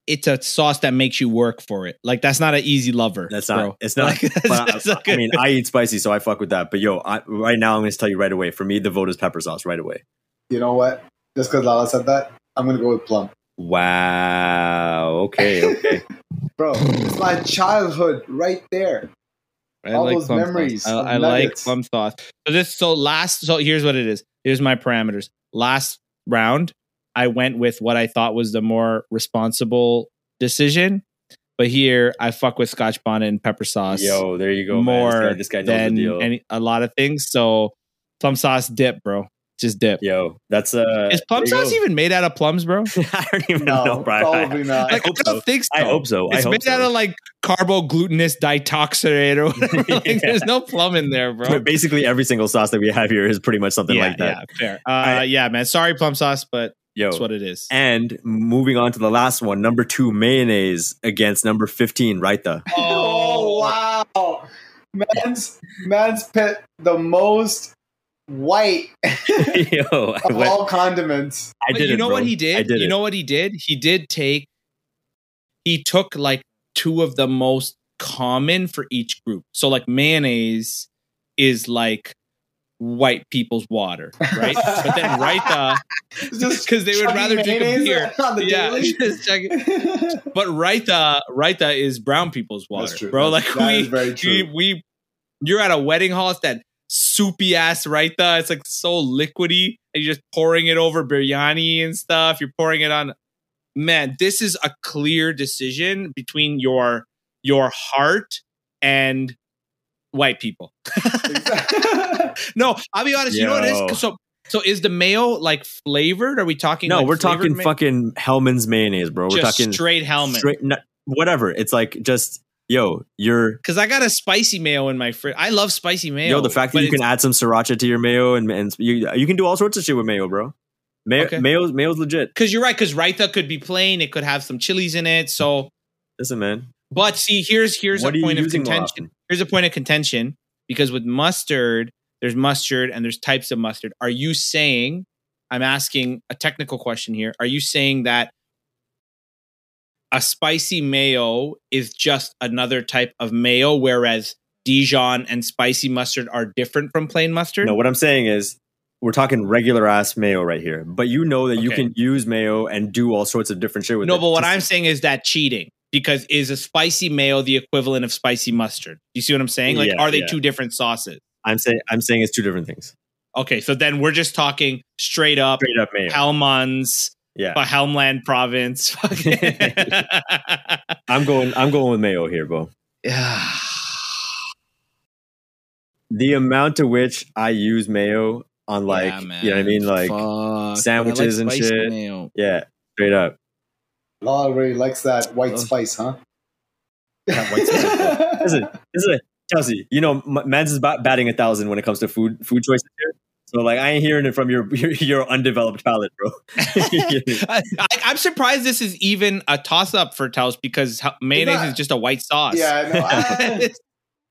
[SPEAKER 2] it's a sauce that makes you work for it. Like that's not an easy lover.
[SPEAKER 1] That's not.
[SPEAKER 2] bro.
[SPEAKER 1] It's not.
[SPEAKER 2] Like, that's-
[SPEAKER 1] but I-
[SPEAKER 2] that's not
[SPEAKER 1] I, mean, I eat spicy, so I fuck with that. But yo, I, right now I'm going to tell you right away. For me, the vote is pepper sauce right away.
[SPEAKER 3] You know what? Just because Lala said that, I'm gonna go with plum.
[SPEAKER 1] Wow. Okay. Okay.
[SPEAKER 3] Bro, it's my childhood right there.
[SPEAKER 2] I
[SPEAKER 3] all
[SPEAKER 2] like
[SPEAKER 3] those
[SPEAKER 2] plum
[SPEAKER 3] memories
[SPEAKER 2] sauce. I, I like
[SPEAKER 3] nuggets.
[SPEAKER 2] plum sauce. So this so last so here's what it is. Here's my parameters. Last round, I went with what I thought was the more responsible decision. But here I fuck with Scotch bonnet and pepper sauce
[SPEAKER 1] yo, there you go.
[SPEAKER 2] more
[SPEAKER 1] man. This guy, this guy knows
[SPEAKER 2] than
[SPEAKER 1] the deal.
[SPEAKER 2] any a lot of things. So plum sauce dip, bro. Just dip.
[SPEAKER 1] yo, that's uh.
[SPEAKER 2] Is plum sauce
[SPEAKER 1] go.
[SPEAKER 2] even made out of plums, bro?
[SPEAKER 1] I don't even
[SPEAKER 3] No,
[SPEAKER 1] know, Brian.
[SPEAKER 3] probably not.
[SPEAKER 1] I
[SPEAKER 2] Like, I,
[SPEAKER 1] hope
[SPEAKER 2] don't
[SPEAKER 1] so.
[SPEAKER 2] think so.
[SPEAKER 1] I hope so. I
[SPEAKER 2] It's
[SPEAKER 1] hope
[SPEAKER 2] made
[SPEAKER 1] so.
[SPEAKER 2] out of like carboglutinous ditoxidate or whatever. Like,
[SPEAKER 1] Yeah.
[SPEAKER 2] There's no plum in there, bro.
[SPEAKER 1] But basically, every single sauce that we have here is pretty much something
[SPEAKER 2] yeah,
[SPEAKER 1] like that.
[SPEAKER 2] yeah, fair. Uh,
[SPEAKER 1] I-
[SPEAKER 2] yeah, man. Sorry, plum sauce, but
[SPEAKER 1] Yo,
[SPEAKER 2] that's what it is.
[SPEAKER 1] and moving on to the last one, number two, mayonnaise against number fifteen, Raita.
[SPEAKER 3] Oh wow, man's man's pit the most white
[SPEAKER 1] yo,
[SPEAKER 3] of
[SPEAKER 1] went,
[SPEAKER 3] all condiments.
[SPEAKER 1] I did
[SPEAKER 2] you know
[SPEAKER 1] bro.
[SPEAKER 2] what he
[SPEAKER 1] I
[SPEAKER 2] did?
[SPEAKER 1] did
[SPEAKER 2] you
[SPEAKER 1] it.
[SPEAKER 2] know what he did? He did take. He took like two of the most common for each group. So like mayonnaise is like white people's water, right? but then raita,
[SPEAKER 3] Just
[SPEAKER 2] because they would rather drink a
[SPEAKER 3] mayonnaise
[SPEAKER 2] beer.
[SPEAKER 3] on the
[SPEAKER 2] Yeah,
[SPEAKER 3] daily.
[SPEAKER 2] just but raita, raita is brown people's water,
[SPEAKER 3] That's true.
[SPEAKER 2] bro.
[SPEAKER 3] That's-
[SPEAKER 2] like
[SPEAKER 3] that
[SPEAKER 2] we,
[SPEAKER 3] is very true.
[SPEAKER 2] we, we, you're at a wedding hall. It's that soupy ass raita. It's like so liquidy, and you're just pouring it over biryani and stuff. You're pouring it on. Man, this is a clear decision between your your heart and white people. no, I'll be honest. You know what it So, so is the mayo like flavored? Are we talking?
[SPEAKER 1] No,
[SPEAKER 2] like,
[SPEAKER 1] we're talking
[SPEAKER 2] mayo?
[SPEAKER 1] fucking Hellmann's mayonnaise, bro. We're
[SPEAKER 2] just
[SPEAKER 1] talking
[SPEAKER 2] straight helmet.
[SPEAKER 1] straight, no, whatever. It's like just yo, you're
[SPEAKER 2] Because I got a spicy mayo in my fridge. I love spicy mayo.
[SPEAKER 1] yo. The fact that you can add some sriracha to your mayo and and you you can do all sorts of shit with mayo, bro. Mayo,
[SPEAKER 2] Okay.
[SPEAKER 1] mayo's mayo's legit.
[SPEAKER 2] Because you're right. Because raita could be plain. It could have some chilies in it. So,
[SPEAKER 1] Listen, man.
[SPEAKER 2] but see, here's here's
[SPEAKER 1] what
[SPEAKER 2] a point of contention. Here's a point of contention because with mustard, there's mustard and there's types of mustard. Are you saying? I'm asking a technical question here. Are you saying that a spicy mayo is just another type of mayo, whereas Dijon and spicy mustard are different from plain mustard?
[SPEAKER 1] No, what I'm saying is we're talking regular ass mayo right here. But you know that you can use mayo and do all sorts of different shit with
[SPEAKER 2] No,
[SPEAKER 1] it.
[SPEAKER 2] No, but what I'm saying is that cheating because is a spicy mayo the equivalent of spicy mustard? You see what I'm saying? Like,
[SPEAKER 1] Yeah,
[SPEAKER 2] are they
[SPEAKER 1] yeah.
[SPEAKER 2] two different sauces?
[SPEAKER 1] I'm saying I'm saying it's two different things.
[SPEAKER 2] Okay, so then we're just talking straight up
[SPEAKER 1] Straight up mayo. Yeah.
[SPEAKER 2] uh, Helmland province.
[SPEAKER 1] I'm going I'm going with mayo here, bro.
[SPEAKER 2] Yeah.
[SPEAKER 1] The amount to which I use mayo on like
[SPEAKER 2] Yeah,
[SPEAKER 1] you know what I mean? Like
[SPEAKER 2] Fuck,
[SPEAKER 1] sandwiches
[SPEAKER 2] but I
[SPEAKER 1] and shit.
[SPEAKER 2] mayo.
[SPEAKER 1] yeah, straight up.
[SPEAKER 3] Law really likes that white
[SPEAKER 2] Ugh.
[SPEAKER 3] spice, huh?
[SPEAKER 1] That white spice, Listen, this is a Chelsea. You know, Mans is batting a thousand when it comes to food food choices here. So like, I ain't hearing it from your your, your undeveloped palate, bro.
[SPEAKER 2] I, I'm surprised this is even a toss up for Taos because mayonnaise
[SPEAKER 3] not-
[SPEAKER 2] is just a white sauce.
[SPEAKER 3] Yeah, I know. I-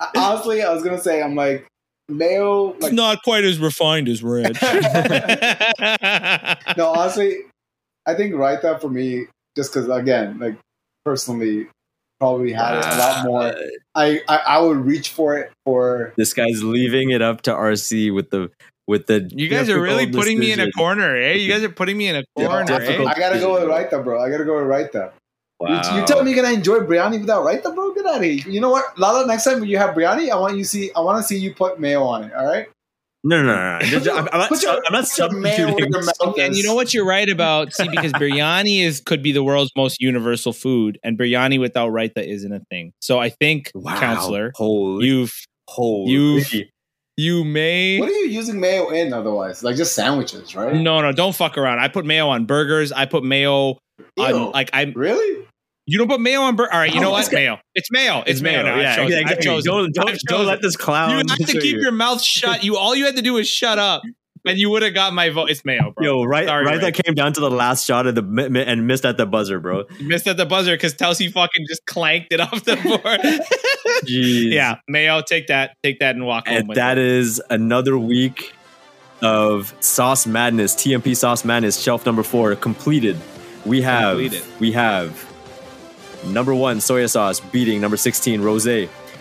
[SPEAKER 3] I- honestly, I was gonna say I'm like mayo.
[SPEAKER 2] it's not quite as refined as red.
[SPEAKER 3] no, honestly, I think right raita for me, just because again, like personally, probably had it a lot ah. more. I, I I would reach for it for
[SPEAKER 1] this guy's leaving it up to RC with the with the.
[SPEAKER 2] You guys are really
[SPEAKER 1] difficult
[SPEAKER 2] putting me in a
[SPEAKER 1] decision.
[SPEAKER 2] corner, eh? You guys are putting me in a corner,
[SPEAKER 1] difficult.
[SPEAKER 2] eh?
[SPEAKER 3] I gotta go with raita, bro. I gotta go with raita. You,
[SPEAKER 1] Wow.
[SPEAKER 3] you tell me you're gonna enjoy biryani without raita, bro? Get out of here. You know what, Lala? Next time when you have biryani, I want you see. I want to see you put mayo on it. All right.
[SPEAKER 1] No, no, no, no.
[SPEAKER 3] Put
[SPEAKER 1] I'm, I'm not.
[SPEAKER 3] put your-
[SPEAKER 1] I'm not
[SPEAKER 3] mayo
[SPEAKER 1] substituting.
[SPEAKER 2] And you know what you're right about? See, because biryani is could be the world's most universal food, and biryani without raita isn't a thing. So I think,
[SPEAKER 1] Wow.
[SPEAKER 2] counselor,
[SPEAKER 1] Holy,
[SPEAKER 2] you've
[SPEAKER 1] holy.
[SPEAKER 2] you've- you may
[SPEAKER 3] What are you using mayo in otherwise? Like just sandwiches, right?
[SPEAKER 2] no no don't fuck around. I put mayo on burgers. I put mayo
[SPEAKER 3] Ew.
[SPEAKER 2] on like I.
[SPEAKER 3] really?
[SPEAKER 2] You don't put mayo on burger. All right, you know
[SPEAKER 3] Oh,
[SPEAKER 2] what?
[SPEAKER 3] this
[SPEAKER 2] Mayo. It's mayo. It's, mayo. now.
[SPEAKER 1] Yeah,
[SPEAKER 2] I've chosen.
[SPEAKER 1] exactly. Don't don't, don't let this clown.
[SPEAKER 2] You have to keep
[SPEAKER 1] you.
[SPEAKER 2] your mouth shut. You all you had to do is shut up. And you would have got my vote. It's Mayo, bro.
[SPEAKER 1] Yo, right,
[SPEAKER 2] Sorry,
[SPEAKER 1] right.
[SPEAKER 2] Ray.
[SPEAKER 1] That came down to the last shot of the and missed at the buzzer, bro.
[SPEAKER 2] Missed at the buzzer because Telsey fucking just clanked it off the board. Yeah, Mayo, take that, take that, and walk home.
[SPEAKER 1] and
[SPEAKER 2] with
[SPEAKER 1] that
[SPEAKER 2] it.
[SPEAKER 1] is another week of Sauce Madness, TMP Sauce Madness, shelf number four completed. We have
[SPEAKER 2] Completed.
[SPEAKER 1] we have number one soya sauce beating number sixteen rose.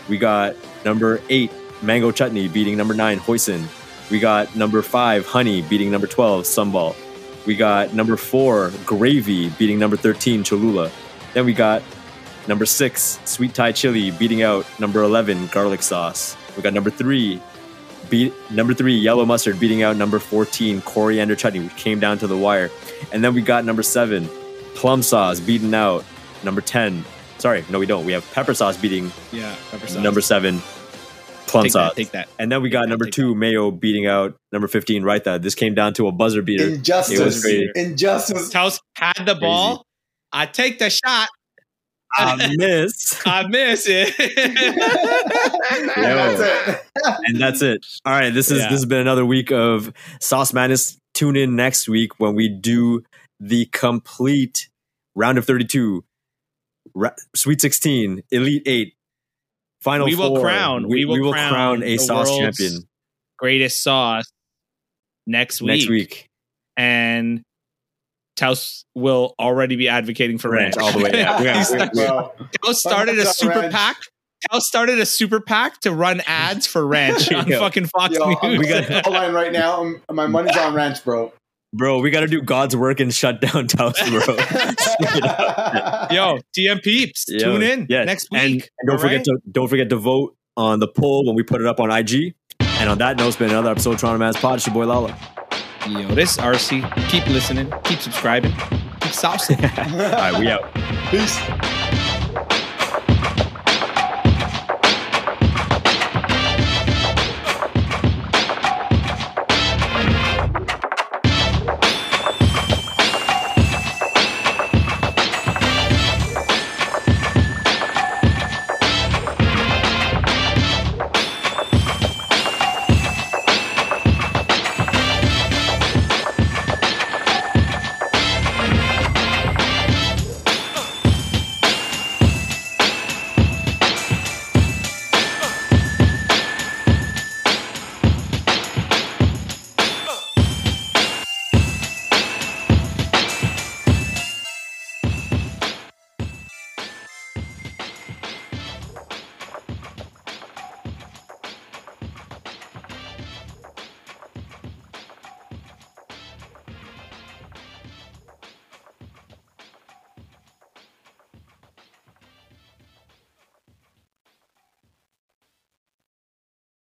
[SPEAKER 1] We got number eight mango chutney beating number nine hoisin. We got number five honey beating number twelve Sambal. We got number four gravy beating number thirteen cholula. Then we got number six sweet Thai chili beating out number eleven garlic sauce. We got number three beat number three yellow mustard beating out number 14 coriander chutney which came down to the wire and then we got number seven plum sauce beating out number 10 sorry no we don't we have pepper sauce beating
[SPEAKER 2] yeah, pepper sauce.
[SPEAKER 1] number seven plum
[SPEAKER 2] take that, take that.
[SPEAKER 1] and then we got
[SPEAKER 2] that,
[SPEAKER 1] number
[SPEAKER 2] take
[SPEAKER 1] two mayo beating out number 15 raita this came down to a buzzer beater It was
[SPEAKER 3] Injustice.
[SPEAKER 1] crazy.
[SPEAKER 3] Injustice.
[SPEAKER 2] Taos had the ball. I take the shot.
[SPEAKER 1] I miss
[SPEAKER 2] I miss it.
[SPEAKER 3] That's it.
[SPEAKER 1] and that's it all right this is
[SPEAKER 2] Yeah.
[SPEAKER 1] this has been another week of sauce madness tune in next week when we do the complete round of 32 ra- sweet 16 elite 8 final
[SPEAKER 2] We will
[SPEAKER 1] four.
[SPEAKER 2] crown- we will crown
[SPEAKER 1] a sauce champion
[SPEAKER 2] Greatest sauce next week.
[SPEAKER 1] next week
[SPEAKER 2] and Taos will already be advocating for ranch,
[SPEAKER 1] Ranch all the way. Yeah, we got-
[SPEAKER 2] He's
[SPEAKER 1] we-
[SPEAKER 2] like-
[SPEAKER 1] we-
[SPEAKER 3] Bro,
[SPEAKER 2] Taos started a
[SPEAKER 3] Ranch.
[SPEAKER 2] super PAC. Taos started a super PAC to run ads for ranch on
[SPEAKER 1] Yo.
[SPEAKER 2] fucking Fox
[SPEAKER 3] Yo, I'm
[SPEAKER 1] We got-
[SPEAKER 3] on the line right now. I'm- my money's on ranch, bro.
[SPEAKER 1] Bro we got to do god's work and shut down Taos, bro
[SPEAKER 2] Yo, TM peeps,
[SPEAKER 1] Yo,
[SPEAKER 2] tune in
[SPEAKER 1] yeah.
[SPEAKER 2] next week.
[SPEAKER 1] and don't
[SPEAKER 2] all
[SPEAKER 1] forget
[SPEAKER 2] right?
[SPEAKER 1] to don't forget to vote on the poll when we put it up on ig and on that note it's been another episode of Toronto Man's Pod. It's your boy Lala.
[SPEAKER 2] Yo, this RC. Keep listening, keep subscribing, keep saucing.
[SPEAKER 1] All right, we out.
[SPEAKER 3] Peace.